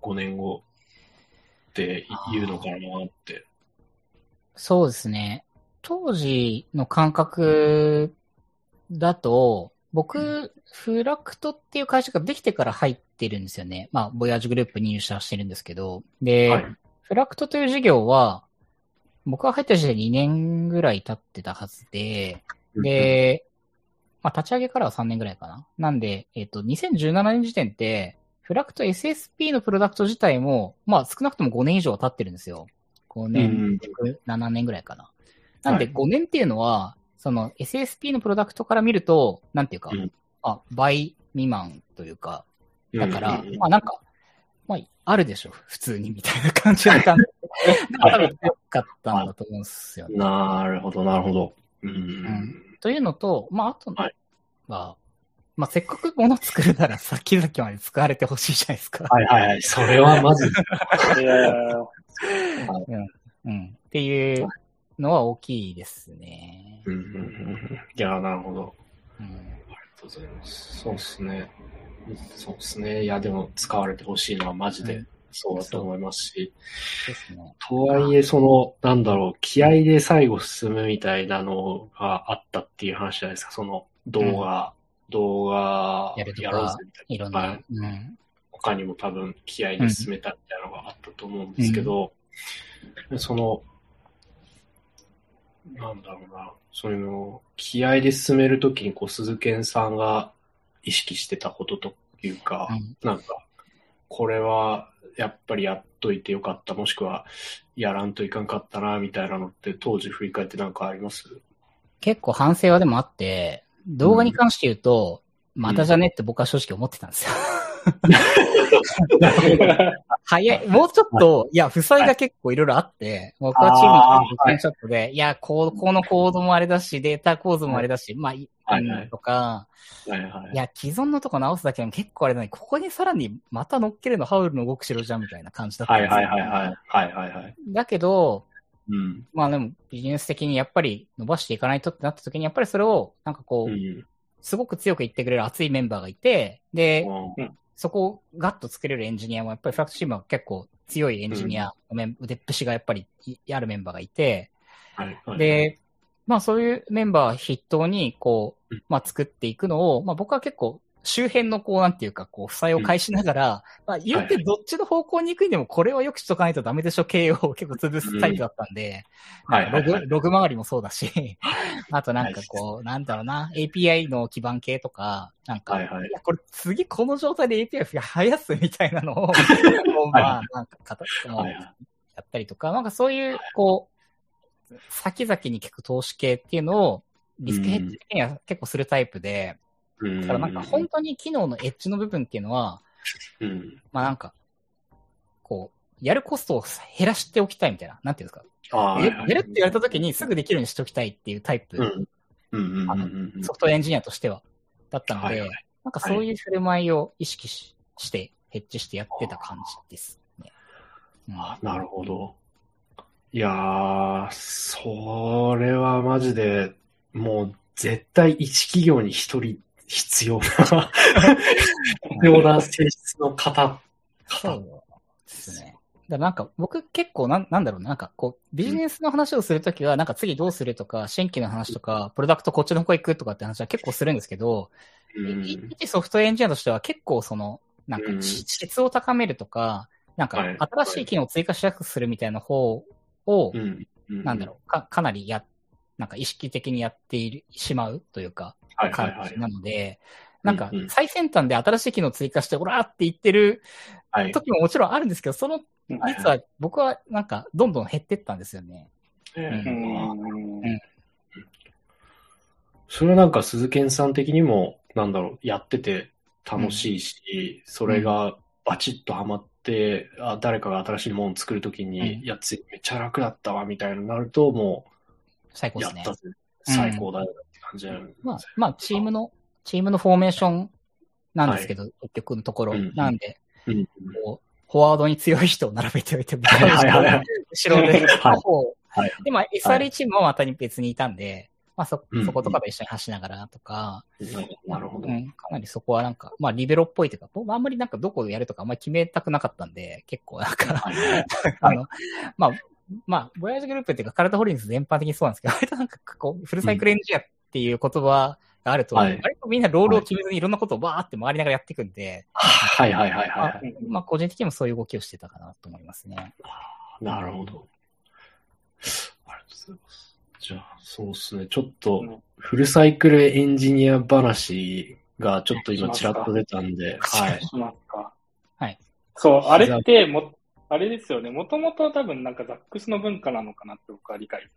5年後って言うのかなって。そうですね。当時の感覚だと、僕、フラクトっていう会社ができてから入ってるんですよね。まあ、ボヤージュグループに入社してるんですけど。で、はい、フラクトという事業は、僕が入った時点で2年ぐらい経ってたはずで、で、まあ、立ち上げからは3年ぐらいかな。なんで、えっ、と、2017年時点って、フラクト SSP のプロダクト自体も、まあ、少なくとも5年以上は経ってるんですよ。5年、7年ぐらいかな。なんで、5年っていうのは、その SSP のプロダクトから見ると、なんていうか、うん、あ、倍未満というか、だから、まあなんか、まあ、あるでしょ、普通にみたいな感じの感じ。多分強かったんだと思うんですよね。なるほど、なるほど。うん、うん、というのと、まああとは、はい、まあせっかく物作るなら先々まで使われてほしいじゃないですか。はいはいはい。それはまず。うん、うん。っていうのは大きいですね。うんうんうん、いや、なるほど。うん、ありがとうございます。そうですね。そうですね。いや、でも使われてほしいのはマジでそうだと思いますし。ですね、とはいえ、その、なんだろう、気合で最後進むみたいなのがあったっていう話じゃないですか。その動画、うん、動画やろうぜみたいな。いろんな。うん、他にも多分気合で進めたみたいなのがあったと思うんですけど、うん、その、なんだろうな、そういうの気合で進めるときに、こう、鈴賢さんが意識してたことというか、うん、なんか、これはやっぱりやっといてよかった、もしくはやらんといかんかったな、みたいなのって当時振り返ってなんかあります？結構反省はでもあって、動画に関して言うと、またじゃねって僕は正直思ってたんですよ。早い。もうちょっと、いや、負債が結構いろいろあって、僕はチームの実験チャットで、いや、こう、このコードもあれだし、データ構造もあれだし、まあ、いはいとか、はいや、既存のとこ直すだけでも結構あれだね、ここにさらにまた乗っけるのハウルの動く城じゃんみたいな感じだったんですよ。はいはいはいはい。はいはいはい。だけど、うん。まあでもビジネス的にやっぱり伸ばしていかないとってなった時に、やっぱりそれを、なんかこう、うん。すごく強く言ってくれる熱いメンバーがいて、で、うんそこをガッと作れるエンジニアも、やっぱりフラクトチームは結構強いエンジニアのメン、腕っぷしがやっぱりいあるメンバーがいて、はいはい、で、まあそういうメンバー筆頭に、こう、うん。まあ作っていくのを、まあ僕は結構周辺のこうなんていうか、こう、負債を返しながら、まあ言ってどっちの方向に行くにでもこれはよくしとかないとダメでしょ経営を結構潰すタイプだったんで、はいはいはい。ログ、ログ周りもそうだし、あとなんかこう、なんだろうな、API の基盤系とか、なんか、はいはい。いや、これ次この状態で API 増やすみたいなのを、まあ、なんか形、はいはい。やったりとか、なんかそういう、こう、先々に聞く投資系っていうのを、リスクヘッジ的には結構するタイプで、うんだからなんか本当に機能のエッジの部分っていうのは、うん。まあなんか、こう、やるコストを減らしておきたいみたいな、なんていうんですか。あややるって言われた時にすぐできるようにしておきたいっていうタイプ。ソフトエンジニアとしては、だったので、はいはいなん。かそういう振る舞いを意識しして、ヘッジしてやってた感じですね。うん。あなるほど。いやー、それはマジで、もう絶対一企業に一人必要な、必要な性質の方、方。そうですね。だからなんか僕結構なんなんだろうな、なんかこうビジネスの話をするときは、なんか次どうするとか、新規の話とか、プロダクトこっちの方行くとかって話は結構するんですけど、うん。い一ソフトエンジニアとしては結構その、なんか質を高めるとか、なんかはい。新しい機能を追加しやすくするみたいな方をなんだろう、か、かなりや、なんか意識的にやっているしまうというか、感じ。なので、なんか最先端で新しい機能を追加して、オラーって言ってるはい。時ももちろんあるんですけど、その、はい実は僕はなんかどんどん減ってったんですよね。それはなんか鈴賢さん的にも、なんだろう、やってて楽しいし、それがバチッとハマって、あ誰かが新しいものを作るときに、うん。いや、ついめっちゃ楽だったわ、みたいになると、もう、最高ですね。やった。ぜ、最高だよまあ、まあ、チームの、チームのフォーメーションなんですけど、結局のところ。うんなんで、うんこう、フォワードに強い人を並べておいて、僕はいはいはい。は後ろで、はい。方はい。で、まあ、SRE チームもまたに別にいたんで、まあ、そ、うんそことかで一緒に走りながらとか、なるほど。うん、かなりそこはなんか、まあ、リベロっぽいというか、僕あんまりなんかどこでやるとかあんまり決めたくなかったんで、結構なんか、はいはい。あの、まあ、まあ、ボヤージュグループっていうか、カルタホールディングス全般的にそうなんですけど、割となんか、こう、フルサイクルエンジニアっていう言葉があると、はい割とみんなロールを決めずにいろんなことをバーって回りながらやっていくんで、はいはいはいまあはい。まあ、個人的にもそういう動きをしてたかなと思いますね。なるほど。ありがとうございます。じゃあ、そうですね。ちょっとうん、フルサイクルエンジニア話がちょっと今ちらっと出たんで、はい。そう、あれっても、あれですよね。もともと多分なんかザックスの文化なのかなって僕は理解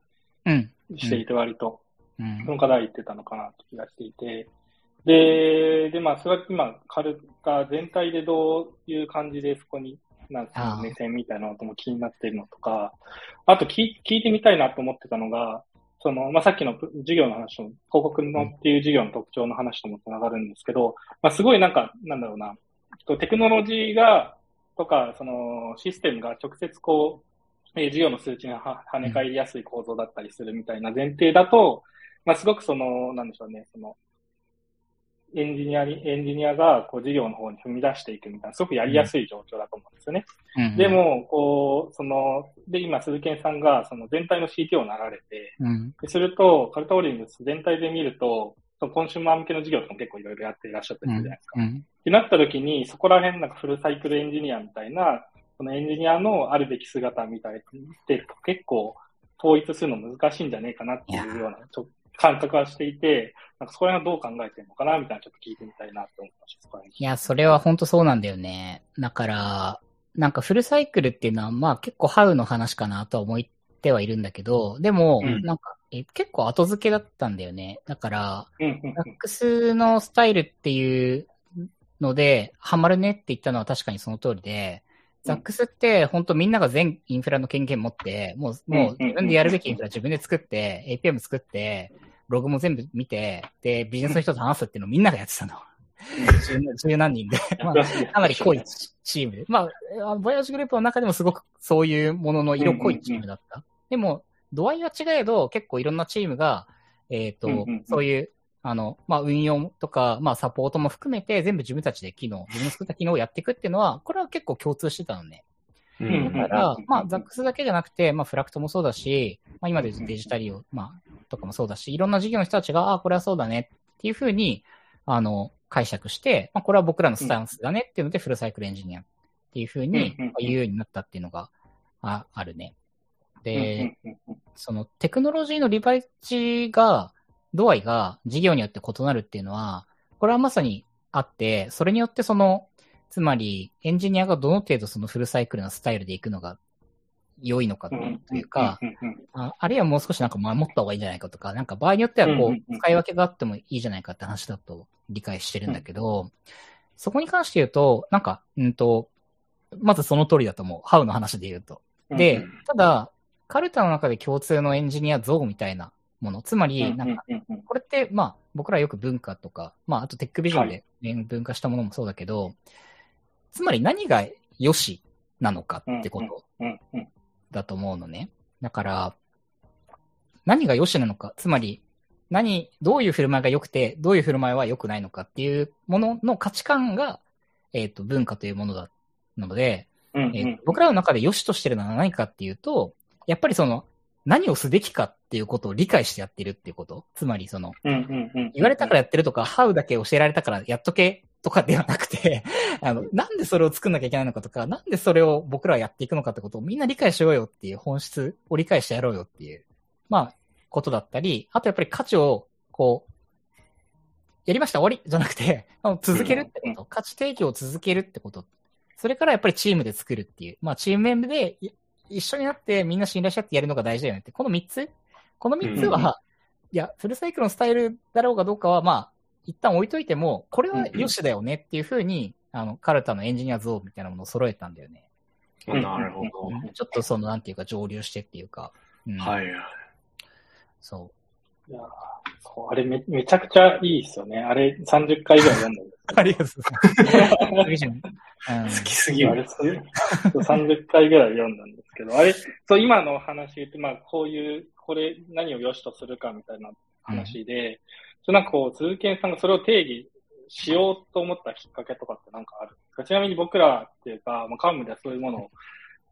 うん。していて割と、うんそ。の方が言ってたのかなって気がしていて。で、で、まあ、それは今、カルタ全体でどういう感じでそこに、なんか目線みたいなのとも気になっているのとか、あと聞聞いてみたいなと思ってたのが、その、まあ、さっきのプ授業の話と、広告のっていう授業の特徴の話ともつながるんですけど、まあ、すごいなんか、なんだろうな、テクノロジーが、とか、その、システムが直接こう、えー授業の数値には跳ね返りやすい構造だったりするみたいな前提だと、まあ、すごくその、なんでしょうね、その、エンジニアに、エンジニアが、こう、事業の方に踏み出していくみたいな、すごくやりやすい状況だと思うんですよね。うんで、も、こう、その、で、今、鈴木さんが、その全体の CTO になられて、うん。ですると、カルタホールディングス全体で見ると、そのコンシューマー向けの事業とかも結構いろいろやっていらっしゃったうんりするじゃないですか。っうん。てなった時に、そこら辺なんかフルサイクルエンジニアみたいな、そのエンジニアのあるべき姿みたいって結構統一するの難しいんじゃねえかなっていうようなちょ感覚はしていて、なんかそこら辺はどう考えてるのかなみたいなちょっと聞いてみたいなと思いました。いや、それは本当そうなんだよね。だから、なんかフルサイクルっていうのは、まあ結構ハウの話かなとは思ってはいるんだけど、でも、うんなんか、え結構後付けだったんだよね。だから、うんうんラックスのスタイルっていうので、ハマるねって言ったのは確かにその通りで、ザックスって本当みんなが全インフラの権限持って、もう、もう自分でやるべきインフラ自分で作って、APM 作って、ログも全部見て、で、ビジネスの人と話すっていうのをみんながやってたの。十 十何人で。まあ、かなり濃いチームで。まあ、あボヤージュグループの中でもすごくそういうものの色濃いチームだった。でも、度合いは違えど、結構いろんなチームが、えっ、と、うんうんうんそういう、あの、まあ、運用とか、まあ、サポートも含めて、全部自分たちで機能、自分の作った機能をやっていくっていうのは、これは結構共通してたのね。ううん。だからうん、まあ、ザックスだけじゃなくて、まあ、フラクトもそうだし、まあ、今で言うデジタリオ、まあ、とかもそうだし、いろんな事業の人たちが、ああ、これはそうだねっていうふうに、あの、解釈して、まあ、これは僕らのスタンスだねっていうので、フルサイクルエンジニアっていうふうに言うようになったっていうのがああるね。で、そのテクノロジーのリバイチが、度合いが事業によって異なるっていうのは、これはまさにあって、それによってその、つまりエンジニアがどの程度そのフルサイクルなスタイルでいくのが良いのかというか、ああるいはもう少しなんか守った方がいいんじゃないかとか、なんか場合によってはこう、使い分けがあってもいいじゃないかって話だと理解してるんだけど、そこに関して言うと、なんか、うんと、まずその通りだと思う。ハウの話で言うと。で、ただ、カルタの中で共通のエンジニア像みたいなもの、つまり、なんか、これって、まあ、僕らよく文化とか、まあ、あとテックビジョンはで、ね文化したものもそうだけど、つまり何が良しなのかってことだと思うのね。だから、何が良しなのか、つまり、何、どういう振る舞いが良くて、どういう振る舞いは良くないのかっていうものの価値観が、えっ、と、文化というものだ、なので、えー僕らの中で良しとしてるのは何かっていうと、やっぱりその、何をすべきかっていうことを理解してやってるっていうこと？つまりその、言われたからやってるとか、ハウだけ教えられたからやっとけとかではなくて、あの、なんでそれを作んなきゃいけないのかとか、なんでそれを僕らはやっていくのかってことをみんな理解しようよっていう本質を理解してやろうよっていう、まあ、ことだったり、あとやっぱり価値を、こう、やりました終わりじゃなくて、あの続けるってこと、価値提供を続けるってこと。それからやっぱりチームで作るっていう。まあチームメンバーでい一緒になってみんな信頼し合ってやるのが大事だよねって。この三つこの三つは、うんいや、フルサイクルのスタイルだろうかどうかは、まあ、一旦置いといても、これは良しだよねっていうふうに、あの、カルタのエンジニア像みたいなものを揃えたんだよね。なるほど。ちょっとその、なんていうか、上流してっていうか。うん、はい。そいやーそうあれめめちゃくちゃいいですよね。あれ30回ぐらい読んだんですう。ありがとうございます。好きすぎあれる。そう30回ぐらい読んだんですけど、あれ、そう、今のお話言って、まあ、こういう、これ、何を良しとするかみたいな話で、そうなんかこう、鈴木さんがそれを定義しようと思ったきっかけとかってなんかある？んですかちなみに僕らっていうか、まあ、カムではそういうものを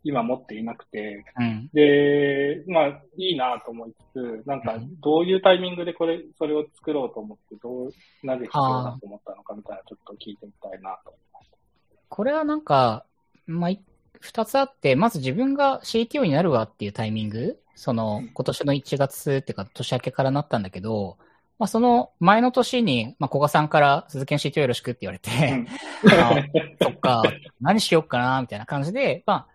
今持っていなくて、うん。で、まあ、いいなと思いつつ、なんか、どういうタイミングでこれ、それを作ろうと思って、どう、なぜ必要だと思ったのかみたいな、ちょっと聞いてみたいなと思いました。これはなんか、まあ、い二つあって、まず自分が CTO になるわっていうタイミング、その、今年の1月っていうか、年明けからなったんだけど、まあ、その前の年に、まあ、古賀さんから鈴木の CTO よろしくって言われて、あそっか、何しようかな、みたいな感じで、まあ、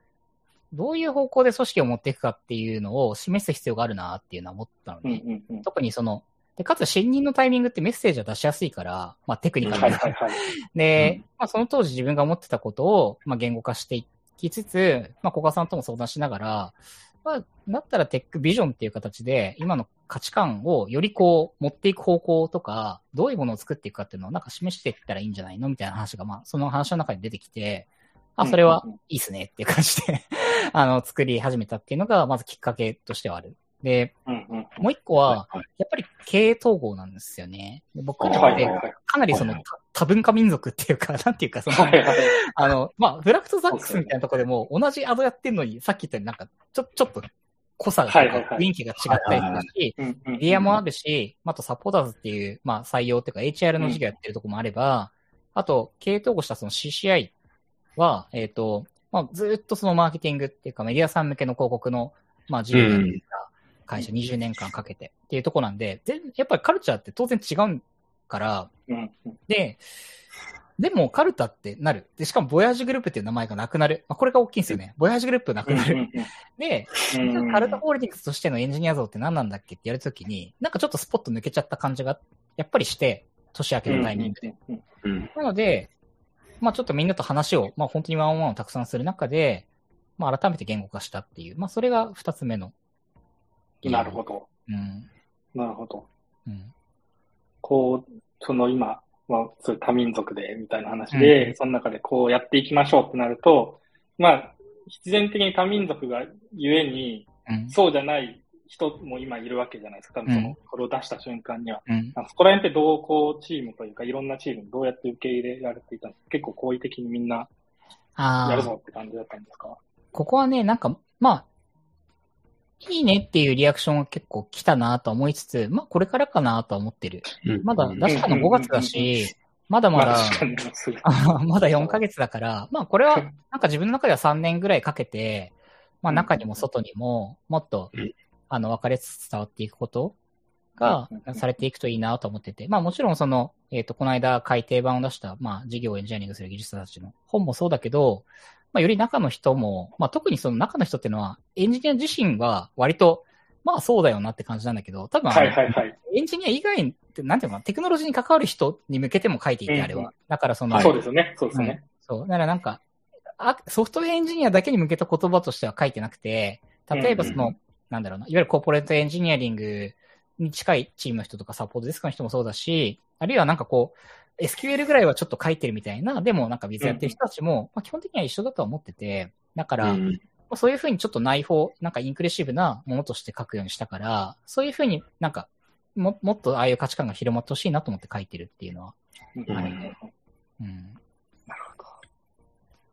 どういう方向で組織を持っていくかっていうのを示す必要があるなっていうのは思ったのうんね。うんうん。特にその、で、かつ新任のタイミングってメッセージは出しやすいから、まあテクニカルなはいはいはい。で、まあその当時自分が思ってたことを、まあ言語化していきつつ、まあ古賀さんとも相談しながら、まあ、だったらテックビジョンっていう形で、今の価値観をよりこう持っていく方向とか、どういうものを作っていくかっていうのをなんか示していったらいいんじゃないのみたいな話が、まあその話の中に出てきて、あ、それはいいっすねっていう感じで、あの、作り始めたっていうのが、まずきっかけとしてはある。で、うんうん。もう一個は、はいやっぱり経営統合なんですよね。で僕らって。かなりそのはい多多文化民族っていうか、なんていうか、その。あの、まあ、フラクトザックスみたいなところでも、同じアドやってんのに、さっき言ったようになんか、ちょ、ちょっと、濃さが雰囲気が違ったりするし、うんうんメディアもあるし、あとサポーターズっていう、まあ、採用っていうか、HR の授業やってるところもあれば、あと、経営統合したその CCI は、えっ、と、まあ、ずーっとそのマーケティングっていうか、メディアさん向けの広告の、まあ、事業をやってた会社20年間かけてっていうところなんで、全やっぱりカルチャーって当然違うから、で、でもカルタってなる。で、しかもボヤージュグループっていう名前がなくなる。まあ、これが大きいんですよね。ボヤージュグループなくなる。で、カルタホールディングスとしてのエンジニア像って何なんだっけってやるときに、なんかちょっとスポット抜けちゃった感じが、やっぱりして、年明けのタイミングで。なので、まあちょっとみんなと話を、まあ本当にワンオンワンをたくさんする中で、まあ改めて言語化したっていう、まあそれが二つ目の。なるほど。うん。なるほど。うん。こう、その今、まあ、そういう多民族で、みたいな話で、うん、その中でこうやっていきましょうってなると、まあ、必然的に多民族がゆえに、うん、そうじゃない人も今いるわけじゃないですか。多分その、これを出した瞬間には。うん、そこら辺ってどうこうチームというか、いろんなチームにどうやって受け入れられていたんですか結構好意的にみんな、やるぞって感じだったんですか？ここはね、なんか、まあ、いいねっていうリアクションが結構来たなと思いつつ、まあこれからかなと思ってる。まだ出したの5月だし、まだまだ、ま だ4ヶ月だから、まあこれはなんか自分の中では3年ぐらいかけて、まあ中にも外にももっと、あの分かりつつ伝わっていくことがされていくといいなと思ってて、まあもちろんその、えっ、ー、と、この間改訂版を出した、まあ事業をエンジニアリングする技術者たちの本もそうだけど、まあ、より中の人も、まあ、特にその中の人っていうのは、エンジニア自身は割と、まあそうだよなって感じなんだけど、多分、はいはいはい、エンジニア以外って、なんていうのかな、テクノロジーに関わる人に向けても書いていて、あれは。だからその、そうですよね、そうですね。そう。だからなんかあ、ソフトウェアエンジニアだけに向けた言葉としては書いてなくて、例えばその、うんうん、なんだろうな、いわゆるコーポレートエンジニアリングに近いチームの人とかサポートデスクの人もそうだし、あるいはなんかこう、SQL ぐらいはちょっと書いてるみたいな、でもなんか別やってる人たちも、うん、まあ、基本的には一緒だとは思ってて、だから、うん、そういうふうにちょっと内包、なんかインクレッシブなものとして書くようにしたから、そういうふうになんか、も、もっとああいう価値観が広まってほしいなと思って書いてるっていうのはある、うん、うん。なるほど。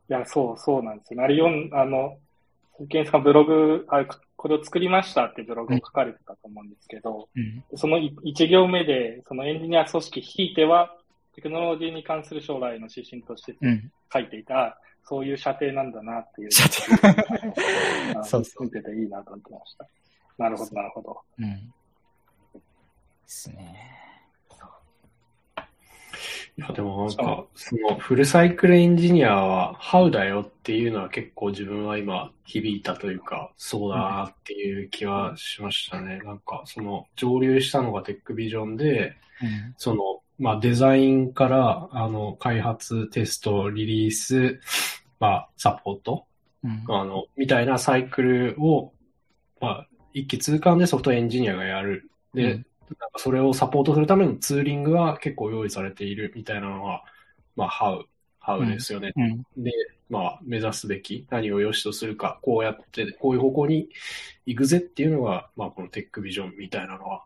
いや、そう、そうなんですよ。あれ読ん、あの、ケンさんブログ、あこれを作りましたってブログを書かれてたと思うんですけど、うん、その1行目で、そのエンジニア組織ひいては、テクノロジーに関する将来の指針として書いていた、うん、そういう射程なんだなっていう。射程そうそう。見てていいなと思ってました。なるほど、なるほど。うん。ですね。いや、でもなんか、そのフルサイクルエンジニアは、ハウだよっていうのは結構自分は今響いたというか、そうだなっていう気はしましたね。うん、なんか、その上流したのがテックビジョンで、うん、そのまあ、デザインから、あの、開発、テスト、リリース、まあ、サポート、うん、あの、みたいなサイクルを、まあ、一気通貫でソフトエンジニアがやる。で、うん、なんかそれをサポートするためのツーリングは結構用意されているみたいなのは、まあ、ハウ、ハウですよね。うん、で、まあ、目指すべき、何を良しとするか、こうやって、こういう方向に行くぜっていうのが、まあ、このテックビジョンみたいなのは、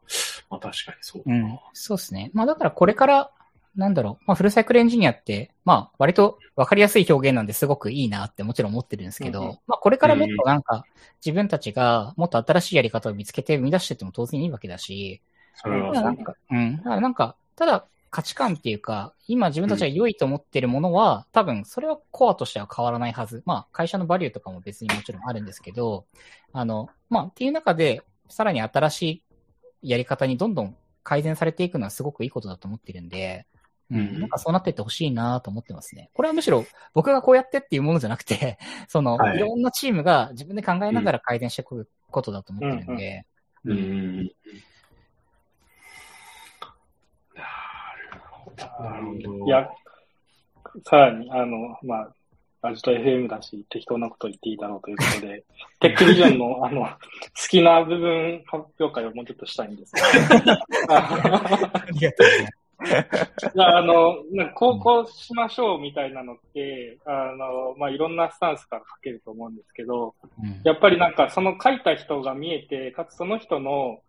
まあ、確かにそううん、そうですね。まあ、だからこれから、なんだろう、まあ、フルサイクルエンジニアって、まあ、割と分かりやすい表現なんですごくいいなってもちろん思ってるんですけど、うん、まあ、これからもっとなんか、自分たちがもっと新しいやり方を見つけて生み出してっても当然いいわけだし、それはなんか、うん。だからなんか、ただ、価値観っていうか、今自分たちが良いと思ってるものは、うん、多分それはコアとしては変わらないはず。まあ会社のバリューとかも別にもちろんあるんですけど、あの、まあっていう中で、さらに新しいやり方にどんどん改善されていくのはすごくいいことだと思ってるんで、うん、なんかそうなっていってほしいなと思ってますね。これはむしろ僕がこうやってっていうものじゃなくて、その、はい、いろんなチームが自分で考えながら改善していくことだと思ってるんで。うん、うんなるほど。いや、さらに、あの、まあ、アジト FM だし、適当なこと言っていいだろうということで、テックビジョンの、あの、好きな部分発表会をもうちょっとしたいんです。ありがとうあの、なんかこう、こうしましょうみたいなのって、あの、まあ、いろんなスタンスから書けると思うんですけど、うん、やっぱりなんかその書いた人が見えて、かつその人の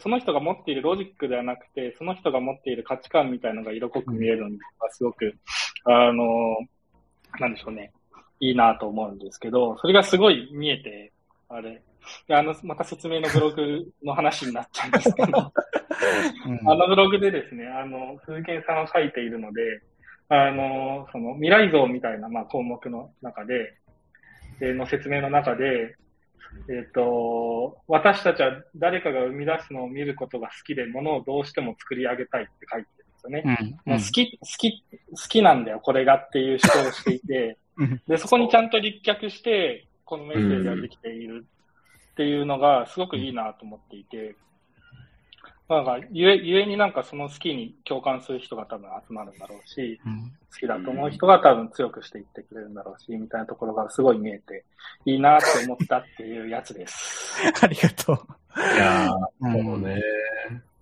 その人が持っているロジックではなくて、その人が持っている価値観みたいなのが色濃く見えるのがすごく、あの、なんでしょうね、いいなと思うんですけど、それがすごい見えて、あれ、あの、また説明のブログの話になっちゃうんですけど、うん、あのブログでですね、あの、鈴木さんが書いているので、あの、その未来像みたいな、まあ、項目の中で、の説明の中で、えっ、ー、と、私たちは誰かが生み出すのを見ることが好きで、ものをどうしても作り上げたいって書いてるんですよね。うんうん、好き、好き、好きなんだよ、これがっていう主張をしていて、で、そこにちゃんと立脚して、このメッセージができているっていうのがすごくいいなと思っていて、なんか、ゆえ、ゆえになんかその好きに共感する人が多分集まるんだろうし、うん、好きだと思う人が多分強くしていってくれるんだろうし、みたいなところがすごい見えて、いいなって思ったっていうやつです。ありがとう。いやー、そうね。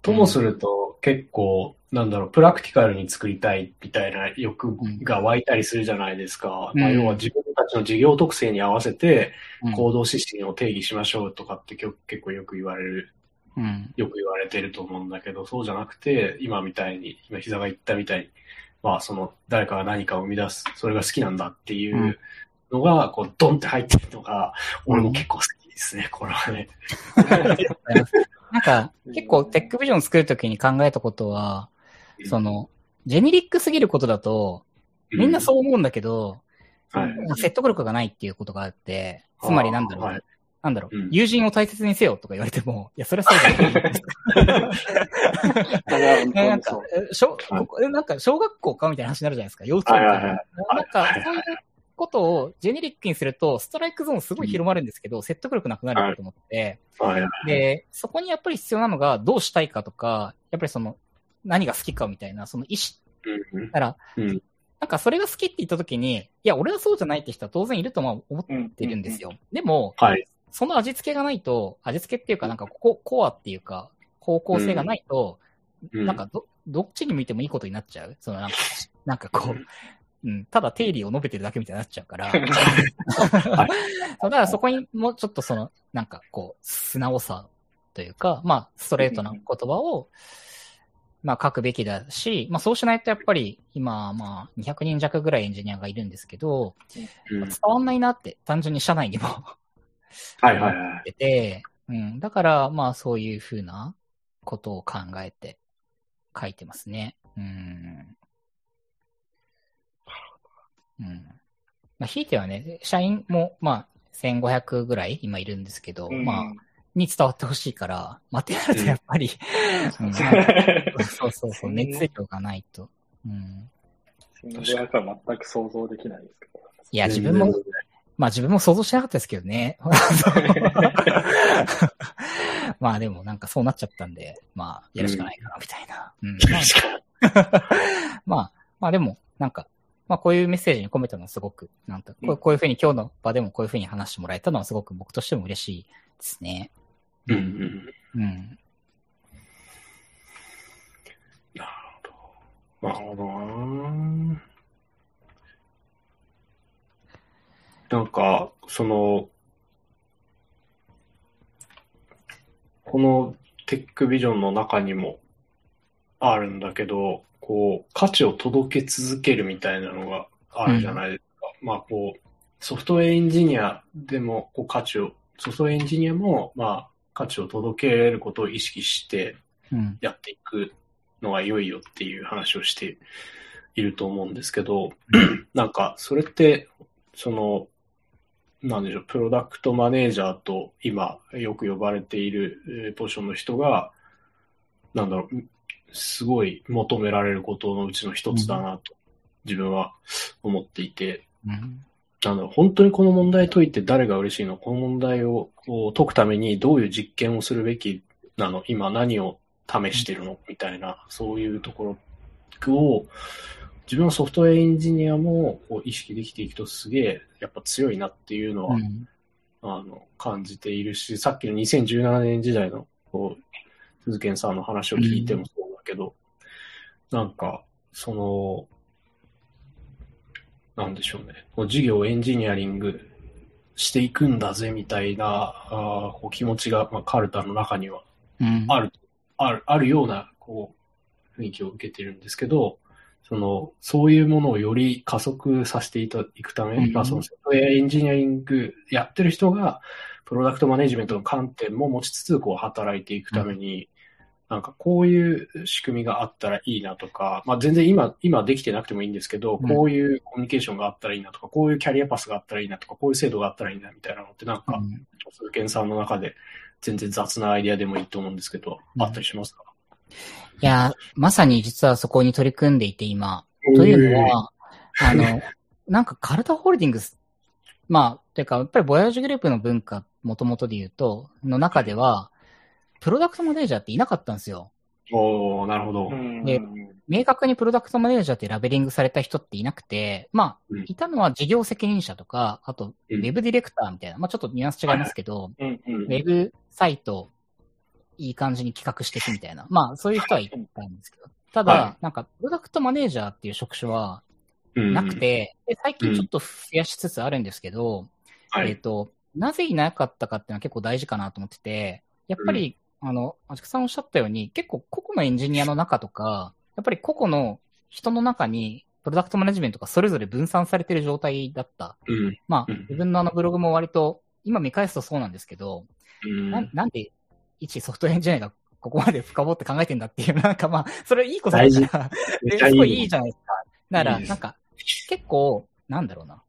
ともすると結構、なんだろう、プラクティカルに作りたいみたいな欲が湧いたりするじゃないですか。うん、まあ、要は自分たちの事業特性に合わせて行動指針を定義しましょうとかって結構よく言われる、うん、よく言われてると思うんだけど、そうじゃなくて、今みたいに、今膝が言ったみたいに、まあその誰かが何かを生み出す、それが好きなんだっていうのが、こうドンって入ってるのが、俺も結構好きですね、これはね。なんか、結構テックビジョン作るときに考えたことは、その、ジェネリックすぎることだと、みんなそう思うんだけど、はい、説得力がないっていうことがあって、つまりなんだろう、はい、なんだろう、うん、友人を大切にせよとか言われても、いや、それはそうだよ。なんか、小、なんか小学校かみたいな話になるじゃないですか。幼稚園か。なんか、そういうことをジェネリックにすると、ストライクゾーンすごい広まるんですけど、うん、説得力なくなると思って、で、そこにやっぱり必要なのが、どうしたいかとか、やっぱりその、何が好きかみたいな、その意思。だから、うん、なんかそれが好きって言った時に、いや、俺はそうじゃないって人は当然いると思ってるんですよ。でも、はい、その味付けがないと、味付けっていうか、なんかここ、コアっていうか、方向性がないと、うん、なんかど、どっちに見てもいいことになっちゃう？そのなんか、なんかこう、うん、ただ定理を述べてるだけみたいになっちゃうから。はい、だからそこにもうちょっとその、なんかこう、素直さというか、まあ、ストレートな言葉を、まあ書くべきだし、まあそうしないとやっぱり今、まあ200人弱ぐらいエンジニアがいるんですけど、うん、伝わんないなって単純に社内にもはいはいはい。て、うん。だから、まあそういうふうなことを考えて書いてますね。うん。うん。まあ、ひいてはね、社員も、まあ、1500ぐらい今いるんですけど、うん、まあ、に伝わってほしいから、待ってなるとやっぱり、うん、そうそうそう、熱量がないと。うん。1500は全く想像できないですけど。いや、自分も、まあ自分も想像しなかったですけどね。まあでもなんかそうなっちゃったんで、まあやるしかないかな、みたいな。うん。まあ、まあでも、なんか、まあこういうメッセージに込めたのはすごく、なんか、こうこういうふうに今日の場でもこういうふうに話してもらえたのはすごく僕としても嬉しいですね。うんうん。うん。なるほど。なるほどななんか、その、このテックビジョンの中にもあるんだけど、こう、価値を届け続けるみたいなのがあるじゃないですか。うん、まあ、こう、ソフトウェアエンジニアでも、こう、価値を、ソフトウェアエンジニアも、まあ、価値を届けることを意識してやっていくのが良いよっていう話をしていると思うんですけど、なんか、それって、その、なんでしょう、プロダクトマネージャーと今よく呼ばれているポジションの人が、なんだろう、すごい求められることのうちの一つだなと自分は思っていて、うん、あの本当にこの問題解いて誰が嬉しいのこの問題を解くためにどういう実験をするべきなの今何を試してるのみたいな、そういうところを自分はソフトウェアエンジニアもこう意識できていくとすげえやっぱ強いなっていうのは、うん、あの感じているし、さっきの2017年時代のこう鈴賢さんの話を聞いてもそうだけど、うん、なんかその、なんでしょうね、こう事業エンジニアリングしていくんだぜみたいなあこう気持ちが、まあ、カルタの中にはある、うん、あるあるようなこう雰囲気を受けてるんですけど、その、そういうものをより加速させていくため、うん、まあ、そのソフトウェアエンジニアリングやってる人が、プロダクトマネジメントの観点も持ちつつ、こう、働いていくために、うん、なんかこういう仕組みがあったらいいなとか、まあ全然今、今できてなくてもいいんですけど、こういうコミュニケーションがあったらいいなとか、こういうキャリアパスがあったらいいなとか、こういう制度があったらいいなみたいなのってなんか、鈴研さんの中で全然雑なアイディアでもいいと思うんですけど、あったりしますか？いや、まさに実はそこに取り組んでいて今、というのは、あの、なんかカルタホールディングス、まあ、てか、やっぱりボヤージュグループの文化、もともとで言うと、の中では、プロダクトマネージャーっていなかったんですよ。おー、なるほど。で明確にプロダクトマネージャーってラベリングされた人っていなくて、まあうん、いたのは事業責任者とか、あと、ウうん。ェブディレクターみたいな、まあちょっとニュアンス違いますけど、ウェブサイト、いい感じに企画していくみたいな。まあ、そういう人はいたんですけど。ただ、はなんか、プロダクトマネージャーっていう職種はうんなく、て、で最近ちょっと増やしつつあるんですけど、はい。えっ、と、なぜいなかったかっていうのは結構大事かなと思ってて、やっぱり、あの、あじかさんおっしゃったように、結構個々のエンジニアの中とか、やっぱり個々の人の中に、プロダクトマネジメントがそれぞれ分散されてる状態だった。うん。まあ、うん自分のあのブログも割と、今見返すとそうなんですけど、うんななんで、一ソフトウェアエンジニアがここまで深掘って考えてんだっていう、なんかまあ、それいいことだから、すごいいいじゃないですか。だから、なんか、結構、なんだろうな。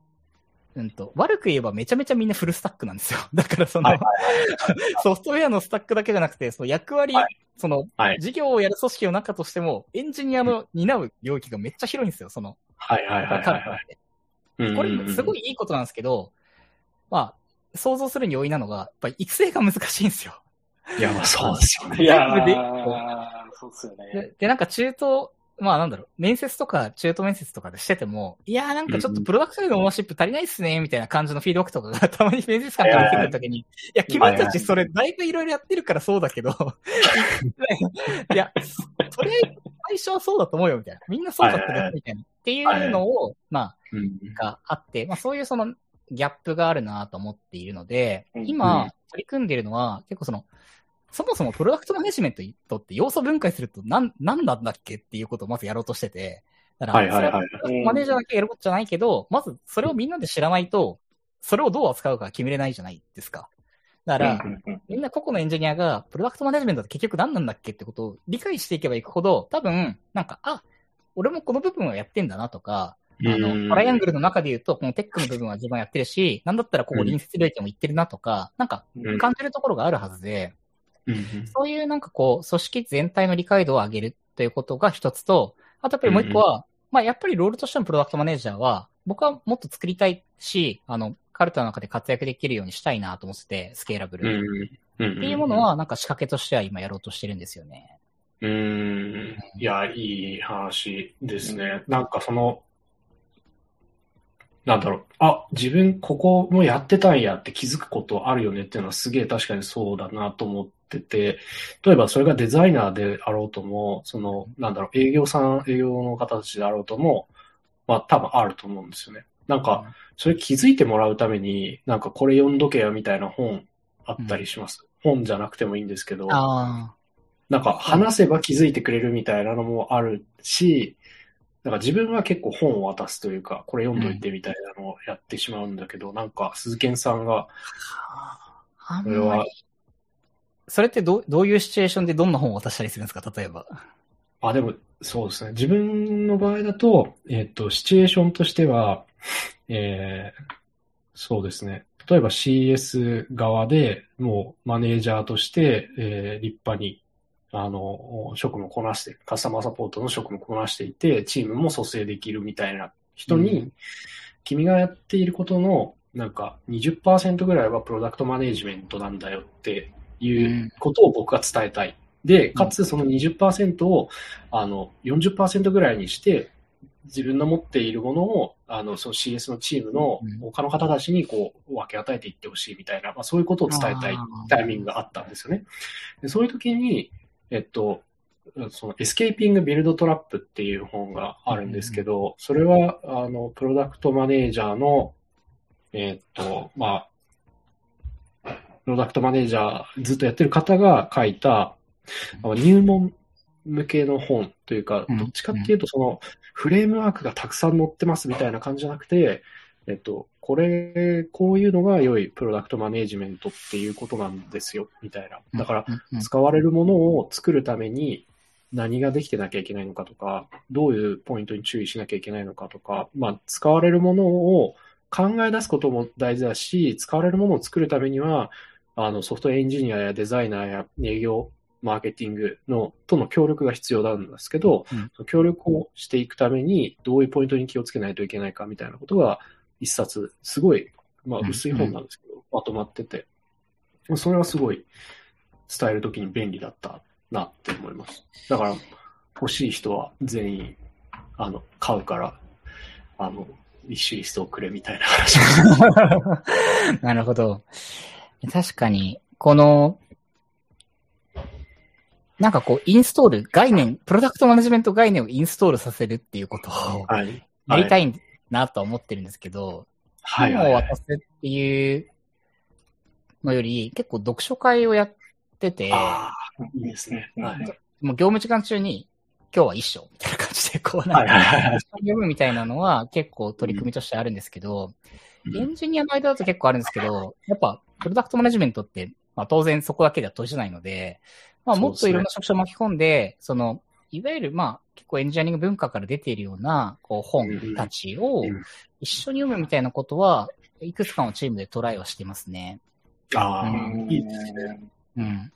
うんと、悪く言えばめちゃめちゃみんなフルスタックなんですよ。だからその、はい ソフトウェアのスタックだけじゃなくて、その役割、はその、はい。事業をやる組織の中としても、エンジニアの担う領域がめっちゃ広いんですよ、その、はいはいはいはいこれ、すごいいいことなんですけど、まあ、想像するに容易なのが、やっぱり育成が難しいんですよ。いや、まあそうですよね。いやそうっすよね。で、でなんか中東、まあなんだろう、面接とか中途面接とかでしてても、いやーなんかちょっとプロダクトへのオーナーシップ足りないっすね、みたいな感じのフィードバックとかが たまに面接官から出てくるときに、いや、君たちそれだいぶいろいろやってるからそうだけど、いや、それ最初はそうだと思うよ、みたいな。みんなそうだったよ、みたいな。っていうのを、まうんあ、があって、まあそういうそのギャップがあるなと思っているのでうん、今、うん取り組んでいるのは、結構その、そもそもプロダクトマネジメントって要素分解すると何、何なんだっけっていうことをまずやろうとしてて、だから、はいはいはい。それはマネージャーだけやることじゃないけど、まずそれをみんなで知らないと、それをどう扱うか決めれないじゃないですか。だから、みんな個々のエンジニアが、プロダクトマネジメントって結局何なんだっけってことを理解していけばいくほど、多分、なんか、あ、俺もこの部分はやってんだなとか、あうん。の、トライアングルの中で言うと、このテックの部分は自分はやってるし、なんだったらここ隣接領域も言ってるなとか、なんかうん。感じるところがあるはずで、うんそういうなんかこう、組織全体の理解度を上げるということが一つと、あとやっぱりもう一個は、まあやっぱりロールとしてのプロダクトマネージャーは、僕はもっと作りたいし、あの、カルタの中で活躍できるようにしたいなと思ってて、スケーラブル。うんうんっていうものは、なんか仕掛けとしては今やろうとしてるんですよね。うーん。いや、いい話ですね。なんかその、なんだろう。あ、自分ここもやってたんやって気づくことあるよねっていうのはすげえ確かにそうだなと思ってて、例えばそれがデザイナーであろうとも、その、なんだろう、営業さん、営業の方たちであろうとも、まあ多分あると思うんですよね。なんか、それ気づいてもらうために、なんかこれ読んどけよみたいな本あったりします。本じゃなくてもいいんですけど。あなんか話せば気づいてくれるみたいなのもあるし、なんか自分は結構本を渡すというか、これ読んどいてみたいなのをやってしまうんだけど、なんか鈴健さんが、これは。それってどうどういうシチュエーションでどんな本を渡したりするんですか？例えば。あ、でもそうですね。自分の場合だと、えっ、と、シチュエーションとしては、えー、そうですね。例えば CS 側でもうマネージャーとして、えー立派に、あの、職務をこなして、カスタマーサポートの職務をこなしていて、チームも蘇生できるみたいな人に、うん君がやっていることの、なんか20%ぐらいはプロダクトマネージメントなんだよっていうことを僕は伝えたい。で、かつその20%を、あの、40%ぐらいにして、自分の持っているものを、あの、その CS のチームのうん他の方たちにこう分け与えていってほしいみたいな、まあそういうことを伝えたいタイミングがあったんですよね。でそういう時に、えっと、そのエスケーピングビルドトラップっていう本があるんですけど、それは、あの、プロダクトマネージャーの、えっと、まあ、プロダクトマネージャーずっとやってる方が書いた、入門向けの本というか、うん。どっちかっていうと、その、フレームワークがたくさん載ってますみたいな感じじゃなくて、えっと、これ、こういうのが良いプロダクトマネージメントっていうことなんですよ、みたいな。だから、使われるものを作るために何ができてなきゃいけないのかとか、どういうポイントに注意しなきゃいけないのかとか、まあ、使われるものを考え出すことも大事だし、使われるものを作るためには、あの、ソフトエンジニアやデザイナーや営業マーケティングの、との協力が必要なんですけど、うん協力をしていくために、どういうポイントに気をつけないといけないかみたいなことが、一冊、すごい、まあ、うん薄い本なんですけど、まとまってて、それはすごい、伝えるときに便利だったなって思います。だから、欲しい人は全員、あの、買うから、あの、一シリストをくれみたいな話 なるほど。確かに、この、なんかこう、インストール、概念、プロダクトマネジメント概念をインストールさせるっていうことをはい。やりたいなとは思ってるんですけど、はい。本をはい渡すっていうのより、結構読書会をやってて、ああ、いいですね。はい。もう業務時間中に、今日は一章みたいな感じで、こうなんか。読むみたいなのは結構取り組みとしてあるんですけど、エンジニアの間だと結構あるんですけど、やっぱ、プロダクトマネジメントって、まあ当然そこだけでは閉じないので、まあもっといろんな職種を巻き込んで、その、いわゆるまあ結構エンジニアリング文化から出ているような、こう本たちをうん一緒に読むみたいなことは、いくつかのチームでトライはしてますね。ああ、うんいいですね。うん。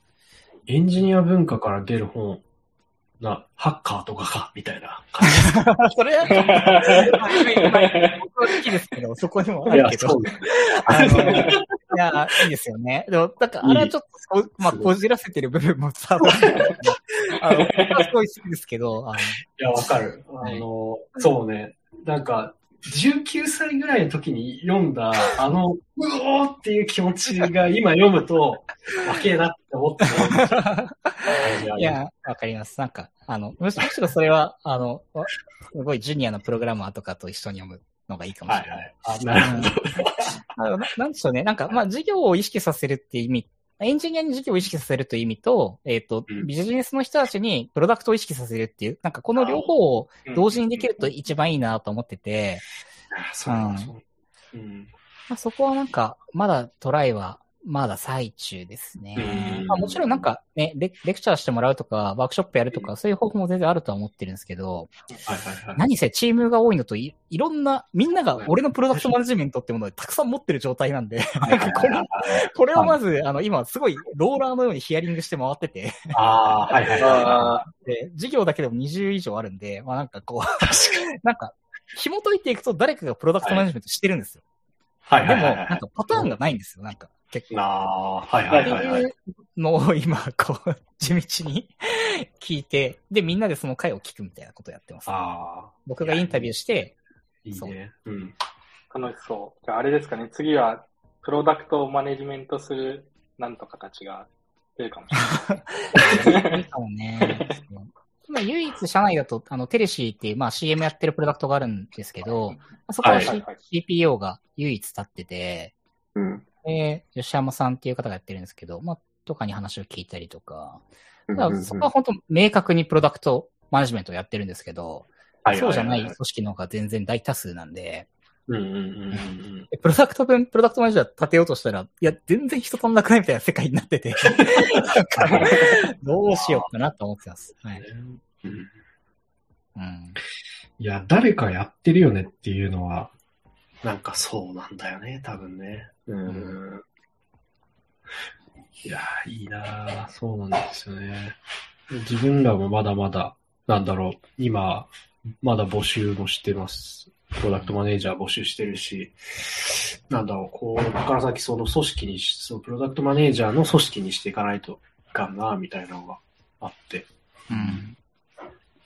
エンジニア文化から出る本、な、ハッカーとかか、みたいな感 それは、僕は好きですけど、そこにもあじ。いや、るけどそう。です。あの、いや、いいですよね。でも、だから、あれはちょっとこう、まあ、こじらせてる部分も伝。あの、僕はすごい好きですけど、あの、いや、わかる。あの、そうね。なんか、19歳ぐらいの時に読んだ、あの、うおーっていう気持ちが今読むと、わけえなって思っていや、わかります。なんか、あの、むしろそれは、あの、わすごいジュニアのプログラマーとかと一緒に読むのがいいかもしれない。はいはい。あ、なるほど。な なんでしょうね。なんか、まあ、事業を意識させるっていう意味、エンジニアに事業を意識させるという意味と、えっ、と、うんビジネスの人たちにプロダクトを意識させるっていう、なんかこの両方を同時にできると一番いいなと思ってて、そうだそう。うん。まあ、そこはなんか、まだトライは、まだ最中ですね。うんまあ、もちろんなんかねレ、レクチャーしてもらうとか、ワークショップやるとか、そういう方法も全然あるとは思ってるんですけど、はいはいはい。何せチームが多いのとい、いろんな、みんなが俺のプロダクトマネジメントってものをたくさん持ってる状態なんで、なんかこれ、これをまず、あの、今すごいローラーのようにヒアリングして回ってて、ああ、はいはいはあで、事業だけでも20以上あるんで、まあなんかこう、なんか、紐解いていくと誰かがプロダクトマネジメントしてるんですよ。い。はいでも、はいはいはい。なんかパターンがないんですよ、なんか。結構。ああ、はいはいはいはい。っていうのを今、こう、地道に聞いて、で、みんなでその回を聞くみたいなことをやってます。ああ、僕がインタビューして、いいね。うん。楽しそう。じゃああれですかね、次は、プロダクトをマネジメントするなんとかたちが出るかもしれない。いいかもね。今、唯一社内だと、あの、テレシーっていう、まあ CM やってるプロダクトがあるんですけど、まあそこは、CPO が唯一立ってて、うん。で、吉山さんっていう方がやってるんですけど、まあ、とかに話を聞いたりとか、うんだからそこは本当明確にプロダクトマネジメントをやってるんですけど、そうじゃない組織の方が全然大多数なんで、うんうんうんうんでプロダクト分、プロダクトマネージャー立てようとしたら、いや、全然人足んなくないみたいな世界になってて、どうしようかなと思ってます。はい。うん。うん。いや、誰かやってるよねっていうのは、なんかそうなんだよね、多分ね。うん。いや、いいなぁそうなんですよね。自分らもまだまだ、なんだろう、今、まだ募集もしてます。プロダクトマネージャー募集してるし、なんだろう、こう、ここから先その組織にし、そのプロダクトマネージャーの組織にしていかないといかんな、みたいなのがあって、うん。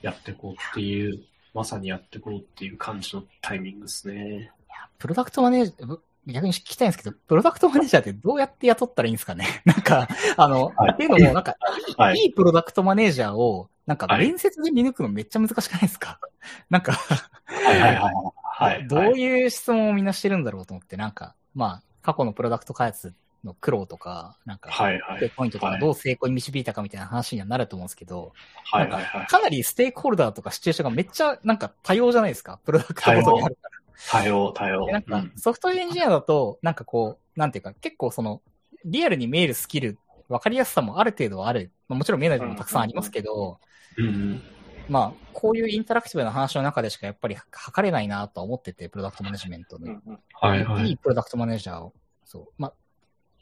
やっていこうっていう、まさにやっていこうっていう感じのタイミングですね。プロダクトマネージャー、ぶ逆に聞きたいんですけど、プロダクトマネージャーってどうやって雇ったらいいんですかね？なんか、あの、はいっていうのも、なんか、はい。いいプロダクトマネージャーを、なんかはい面接で見抜くのめっちゃ難しくないですか？なんか、はいはいはい。はい。どういう質問をみんなしてるんだろうと思って、なんか、まあ、過去のプロダクト開発の苦労とか、なんか、はいはい。ポイントとかどう成功に導いたかみたいな話にはなると思うんですけど、はいはいはい。かなりステークホルダーとかシチュエーションがめっちゃなんか多様じゃないですか？プロダクトごとにあるか多様、多様。なんかうんソフトウェアエンジニアだと、なんかこう、なんていうか、結構その、リアルに見えるスキル、わかりやすさもある程度はある。まあ、もちろん見えない部分もたくさんありますけど、うんうん。まあ、こういうインタラクティブな話の中でしかやっぱり測れないなとは思ってて、プロダクトマネジメントの。はいはいい。いプロダクトマネージャーを。そう。まあ、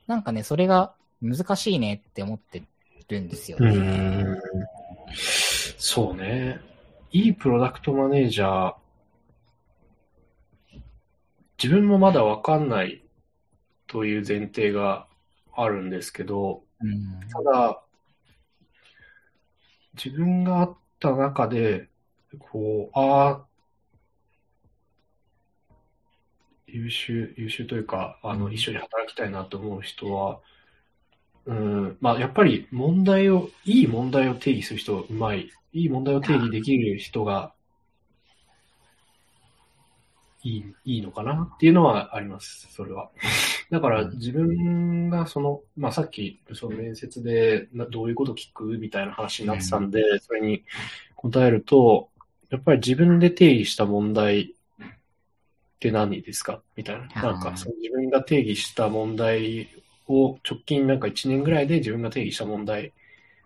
なんかね、それが難しいねって思ってるんですようね。ん。そうね。いいプロダクトマネージャー、自分もまだわかんないという前提があるんですけど、うんただ、自分があった中で、こう、ああ、優秀、優秀というか、あの、一緒に働きたいなと思う人は、うん、まあ、やっぱり問題を、いい問題を定義する人うまい。いい問題を定義できる人が、いい、いいのかなっていうのはあります、それは。だから自分がその、まあさっきその面接でなどういうこと聞くみたいな話になってたんで、それに答えると、やっぱり自分で定義した問題って何ですか？みたいな。なんかその自分が定義した問題を直近なんか1年ぐらいで自分が定義した問題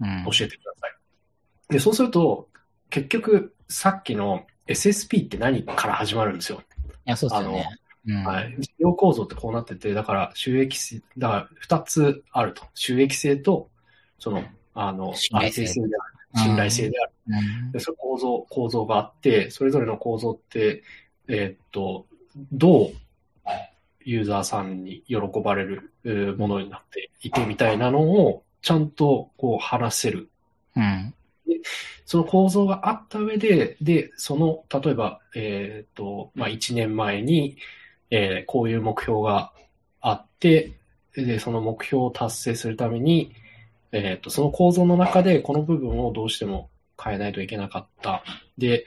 うん教えてください。で、そうすると、結局さっきの SSP って何から始まるんですよ。いや、そうですよね。うんはい。事業構造ってこうなってて、だから収益性、だから二つあると。収益性と、その、あの、信頼性安定性である。信頼性である。うんで、その構造、構造があって、それぞれの構造って、えーっと、どうユーザーさんに喜ばれるえーものになっていてみたいなのを、ちゃんとこう話せるうん。その構造があった上で、で、その、例えば、えっ、と、まあ、1年前に、えーこういう目標があって、で、その目標を達成するために、えっ、と、その構造の中で、この部分をどうしても変えないといけなかった。で、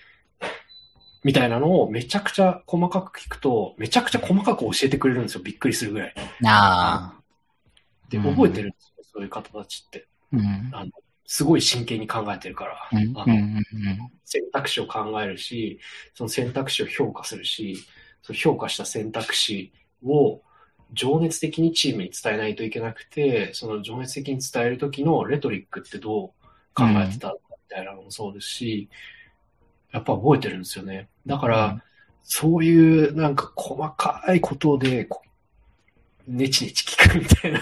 みたいなのをめちゃくちゃ細かく聞くと、めちゃくちゃ細かく教えてくれるんですよ。びっくりするぐらい。ああ。で、うん覚えてるんですよ。そういう方たちって。うん。あの、すごい真剣に考えてるから。うん。うん。あのうん。選択肢を考えるし、その選択肢を評価するし、その評価した選択肢を情熱的にチームに伝えないといけなくて、その情熱的に伝える時のレトリックってどう考えてたみたいなのもそうですし、やっぱ覚えてるんですよね。だから、うんそういうなんか細かいことで、こうネチネチ聞くみたいな。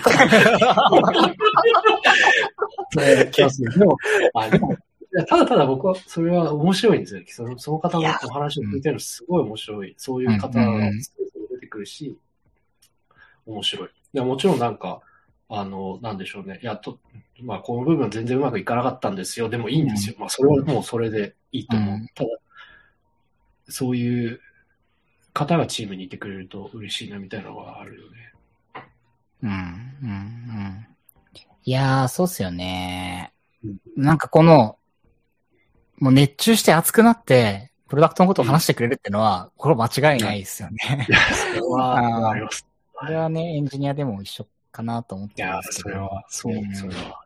でも、あでもいやただただ僕は、それは面白いんですよ。そのその方のお話を聞いてるのすごい面白い。そういう方がうんうんうん出てくるし、面白い。でもちろんなんか、あの、なんでしょうね。いや、と、まあ、この部分全然うまくいかなかったんですよ。でもいいんですよ。まあ、それはもうそれでいいと思う。うんただ、そういう方がチームにいてくれると嬉しいなみたいなのがあるよね。うん。うん。うん。いやー、そうっすよねうん。なんかこの、もう熱中して熱くなって、プロダクトのことを話してくれるってのは、これは間違いないですよね。いや、それはあーあります。これはね、エンジニアでも一緒かなと思っいやてるん、ですけど。それは、そうう、んそれは。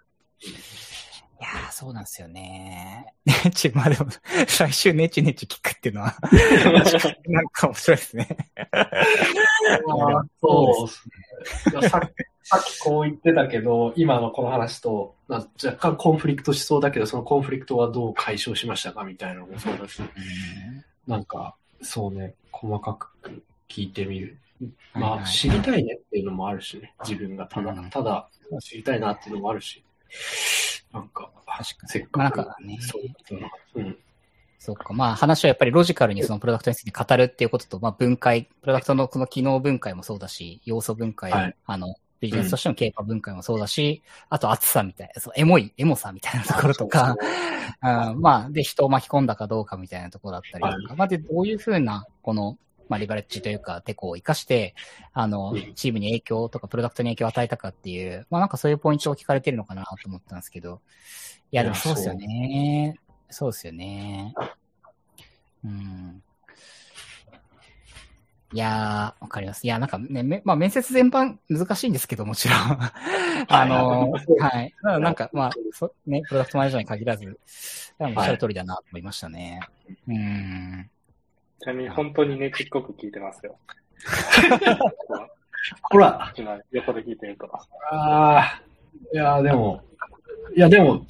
いやー、そうなんですよね。ね ち、まあでも、最終ネチネチ聞くっていうのは、なんか面白いですね。あそうですね。さっきさっきこう言ってたけど、今のこの話と、な若干コンフリクトしそうだけど、そのコンフリクトはどう解消しましたかみたいなのもそうだし、なんか、そうね、細かく聞いてみる。まあ、はいはい知りたいねっていうのもあるしね、自分がただうん、ただ知りたいなっていうのもあるし、なんか、確かに。せっまあかくなんかね、そうそううん、そうか。まあ話はやっぱりロジカルにそのプロダクトについて語るっていうことと、まあ分解、プロダクトのその機能分解もそうだし、要素分解、はい。あの、ビジネスとしての経過分解もそうだし、あと厚さみたいな、そうエモい、エモさみたいなところとか、うんまあ、で、人を巻き込んだかどうかみたいなところだったりとか、はまあ、で、どういうふうな、この、まあ、リバレッジというか、テコを活かして、あのうん、チームに影響とか、プロダクトに影響を与えたかっていう、まあ、なんかそういうポイントを聞かれてるのかなと思ったんですけど、いや、でもそうですよね。そうですよね。うん。いやー、わかります。いや、なんかね、めまあ、面接全般難しいんですけど、もちろん。あの、はい。ただなんか、まあ、そね、プロダクトマネージャーに限らず、おっしゃる通りだなと思いましたね。うん。ちなみに本当にねちっこく聞いてますよ。ほら、今横で聞いてると。ああ、いや、でも、いや、でも、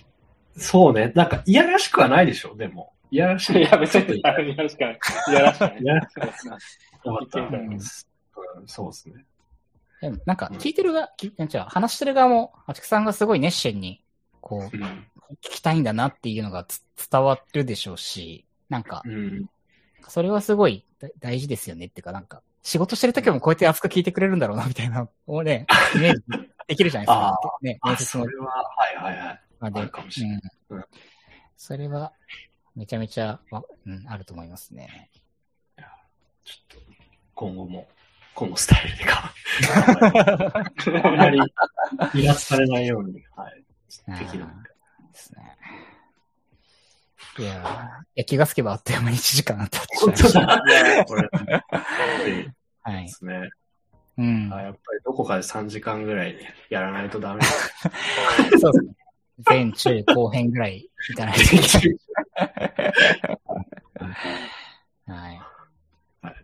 そうね、なんか、いやらしくはないでしょ、でも。いやらしい。いや、別に、あれやらしくない。いやらしくない。いやらしそうですねよかった聞いそうですね。でもなんか、聞いてる側、き違う、話してる側も、あちくさんがすごい熱心に、こう、うん。聞きたいんだなっていうのがつ伝わるでしょうし、なんか、うん。それはすごいだ大事ですよねっていうか、なんか、仕事してる時もこうやって熱く聞いてくれるんだろうな、みたいな、をね、イメージできるじゃないですあか。ね、あ、面接のそれは、はいはいはい。場で。あるかもしれないうんうんそれは、めちゃめちゃ、わうん、あると思いますね。ちょっと、今後も、このスタイルでか、あんまり、離脱されないように、はい。できるですね。いやーいや、気がつけばあっという間に1時間経ってしまいました。だ。これ、ではい。すね。うん。あやっぱりどこかで3時間ぐらいやらないとダメ そうですね。前中後編ぐらいいかないといけない。はい。はい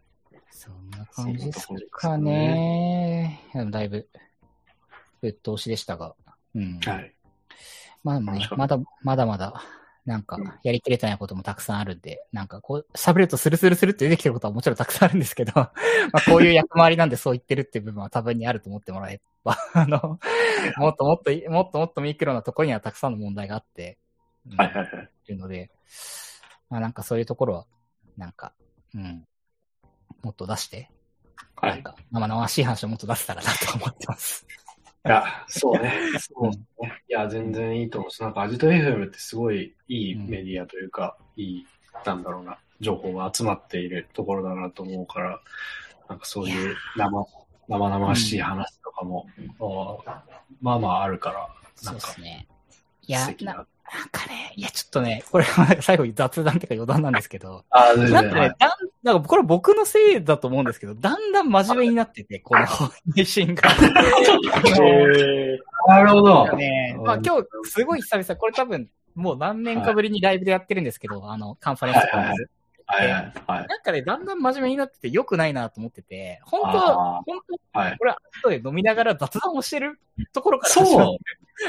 そんな感じですかね。でもだいぶ、ぶっ通しでしたが。うん。はい。まあまあ、楽しかったまだ、まだまだ、なんかうん、やりきれてないこともたくさんあるんで、なんかこう、喋るとスルスルスルって出てきてることはもちろんたくさんあるんですけど、まあこういう役回りなんでそう言ってるっていう部分は多分にあると思ってもらえば、あの、もっともっと、もっともっとミクロなところにはたくさんの問題があって、うんはいはいはい。いるので、まあなんかそういうところは、なんか、うん、もっと出して、はい。なんか生々しい話をもっと出せたらなと思ってます。いや、そうね。そうね。いや、全然いいと思うし、なんか、アジト FM ってすごいいいメディアというか、いい、なんだろうな、情報が集まっているところだなと思うから、なんかそういう生、生々しい話とかも、あまあまああるから、そなかうんですね。いや、なんかね、いや、ちょっとね、これは最後に雑談っていうか余談なんですけど、あ。なんかね、なんかこれ僕のせいだと思うんですけど、だんだん真面目になってて、この配信が。えなるほど。ね、まあ今日すごい久々、これ多分もう何年かぶりにライブでやってるんですけど、あの、カンファレンスとかはいはい。はいはい。はい。なんかね、だんだん真面目になってて良くないなと思ってて、本当本当はい。これは後で飲みながら雑談をしてるところからそう始まっ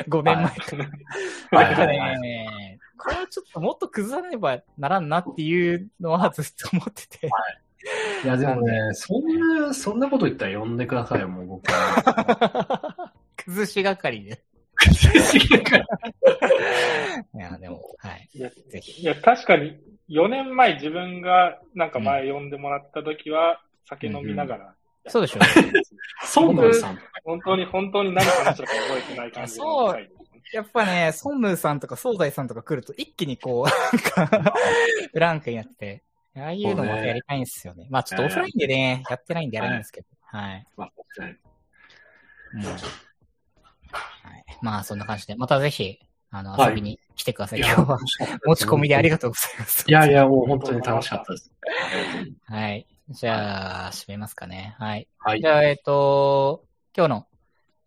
て5 年前から。はい。なんかはいはい。ね、これはちょっともっと崩さねばならんなっていうのはずっと思ってて。いや、でもね、そんな、そんなこと言ったら呼んでくださいよ、もう僕は。崩し係で。いや、でも、はい。ーいやぜひ。いや、確かに、4年前自分がなんか前呼んでもらった時は、酒飲みながら、そうでしょソンムーさんとか。本当に、本当に何話したか覚えてない感じの回ですねやっぱね、ソンムーさんとかソーダイさんとか来ると一気にこう、なんか、ブランクになって、ああいうのもやりたいんですよね。まあちょっとオフラインでね、やってないんでやれないんですけど。はい。まあ確かにうんはい、まあそんな感じで、またぜひ、あの、はい遊びに来てください。いや今日は持ち込みでありがとうございます。いやいや、もう本当に楽しかったです。はい。じゃあ、締めますかね。はい。はいじ。ゃあ、えっ、と、今日の、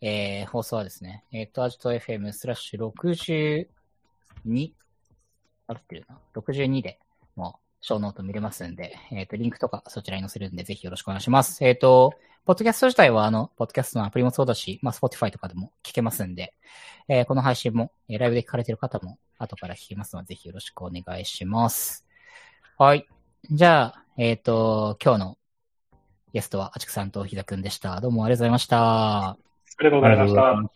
えー放送はですね、えっ、と、アジト FM スラッシュ62、合ってるな、62で、もう、ショーノート見れますんで、えっ、と、リンクとかそちらに載せるんで、ぜひよろしくお願いします。えっ、と、ポッドキャスト自体は、あの、ポッドキャストのアプリもそうだし、まあ、Spotify とかでも聞けますんで、えーこの配信も、えーライブで聞かれてる方も、後から聞けますので、ぜひよろしくお願いします。はい。じゃあ、えっ、と、今日のゲストは、あちくさんとひだくんでした。どうも。ありがとうございました。ありがとうございました。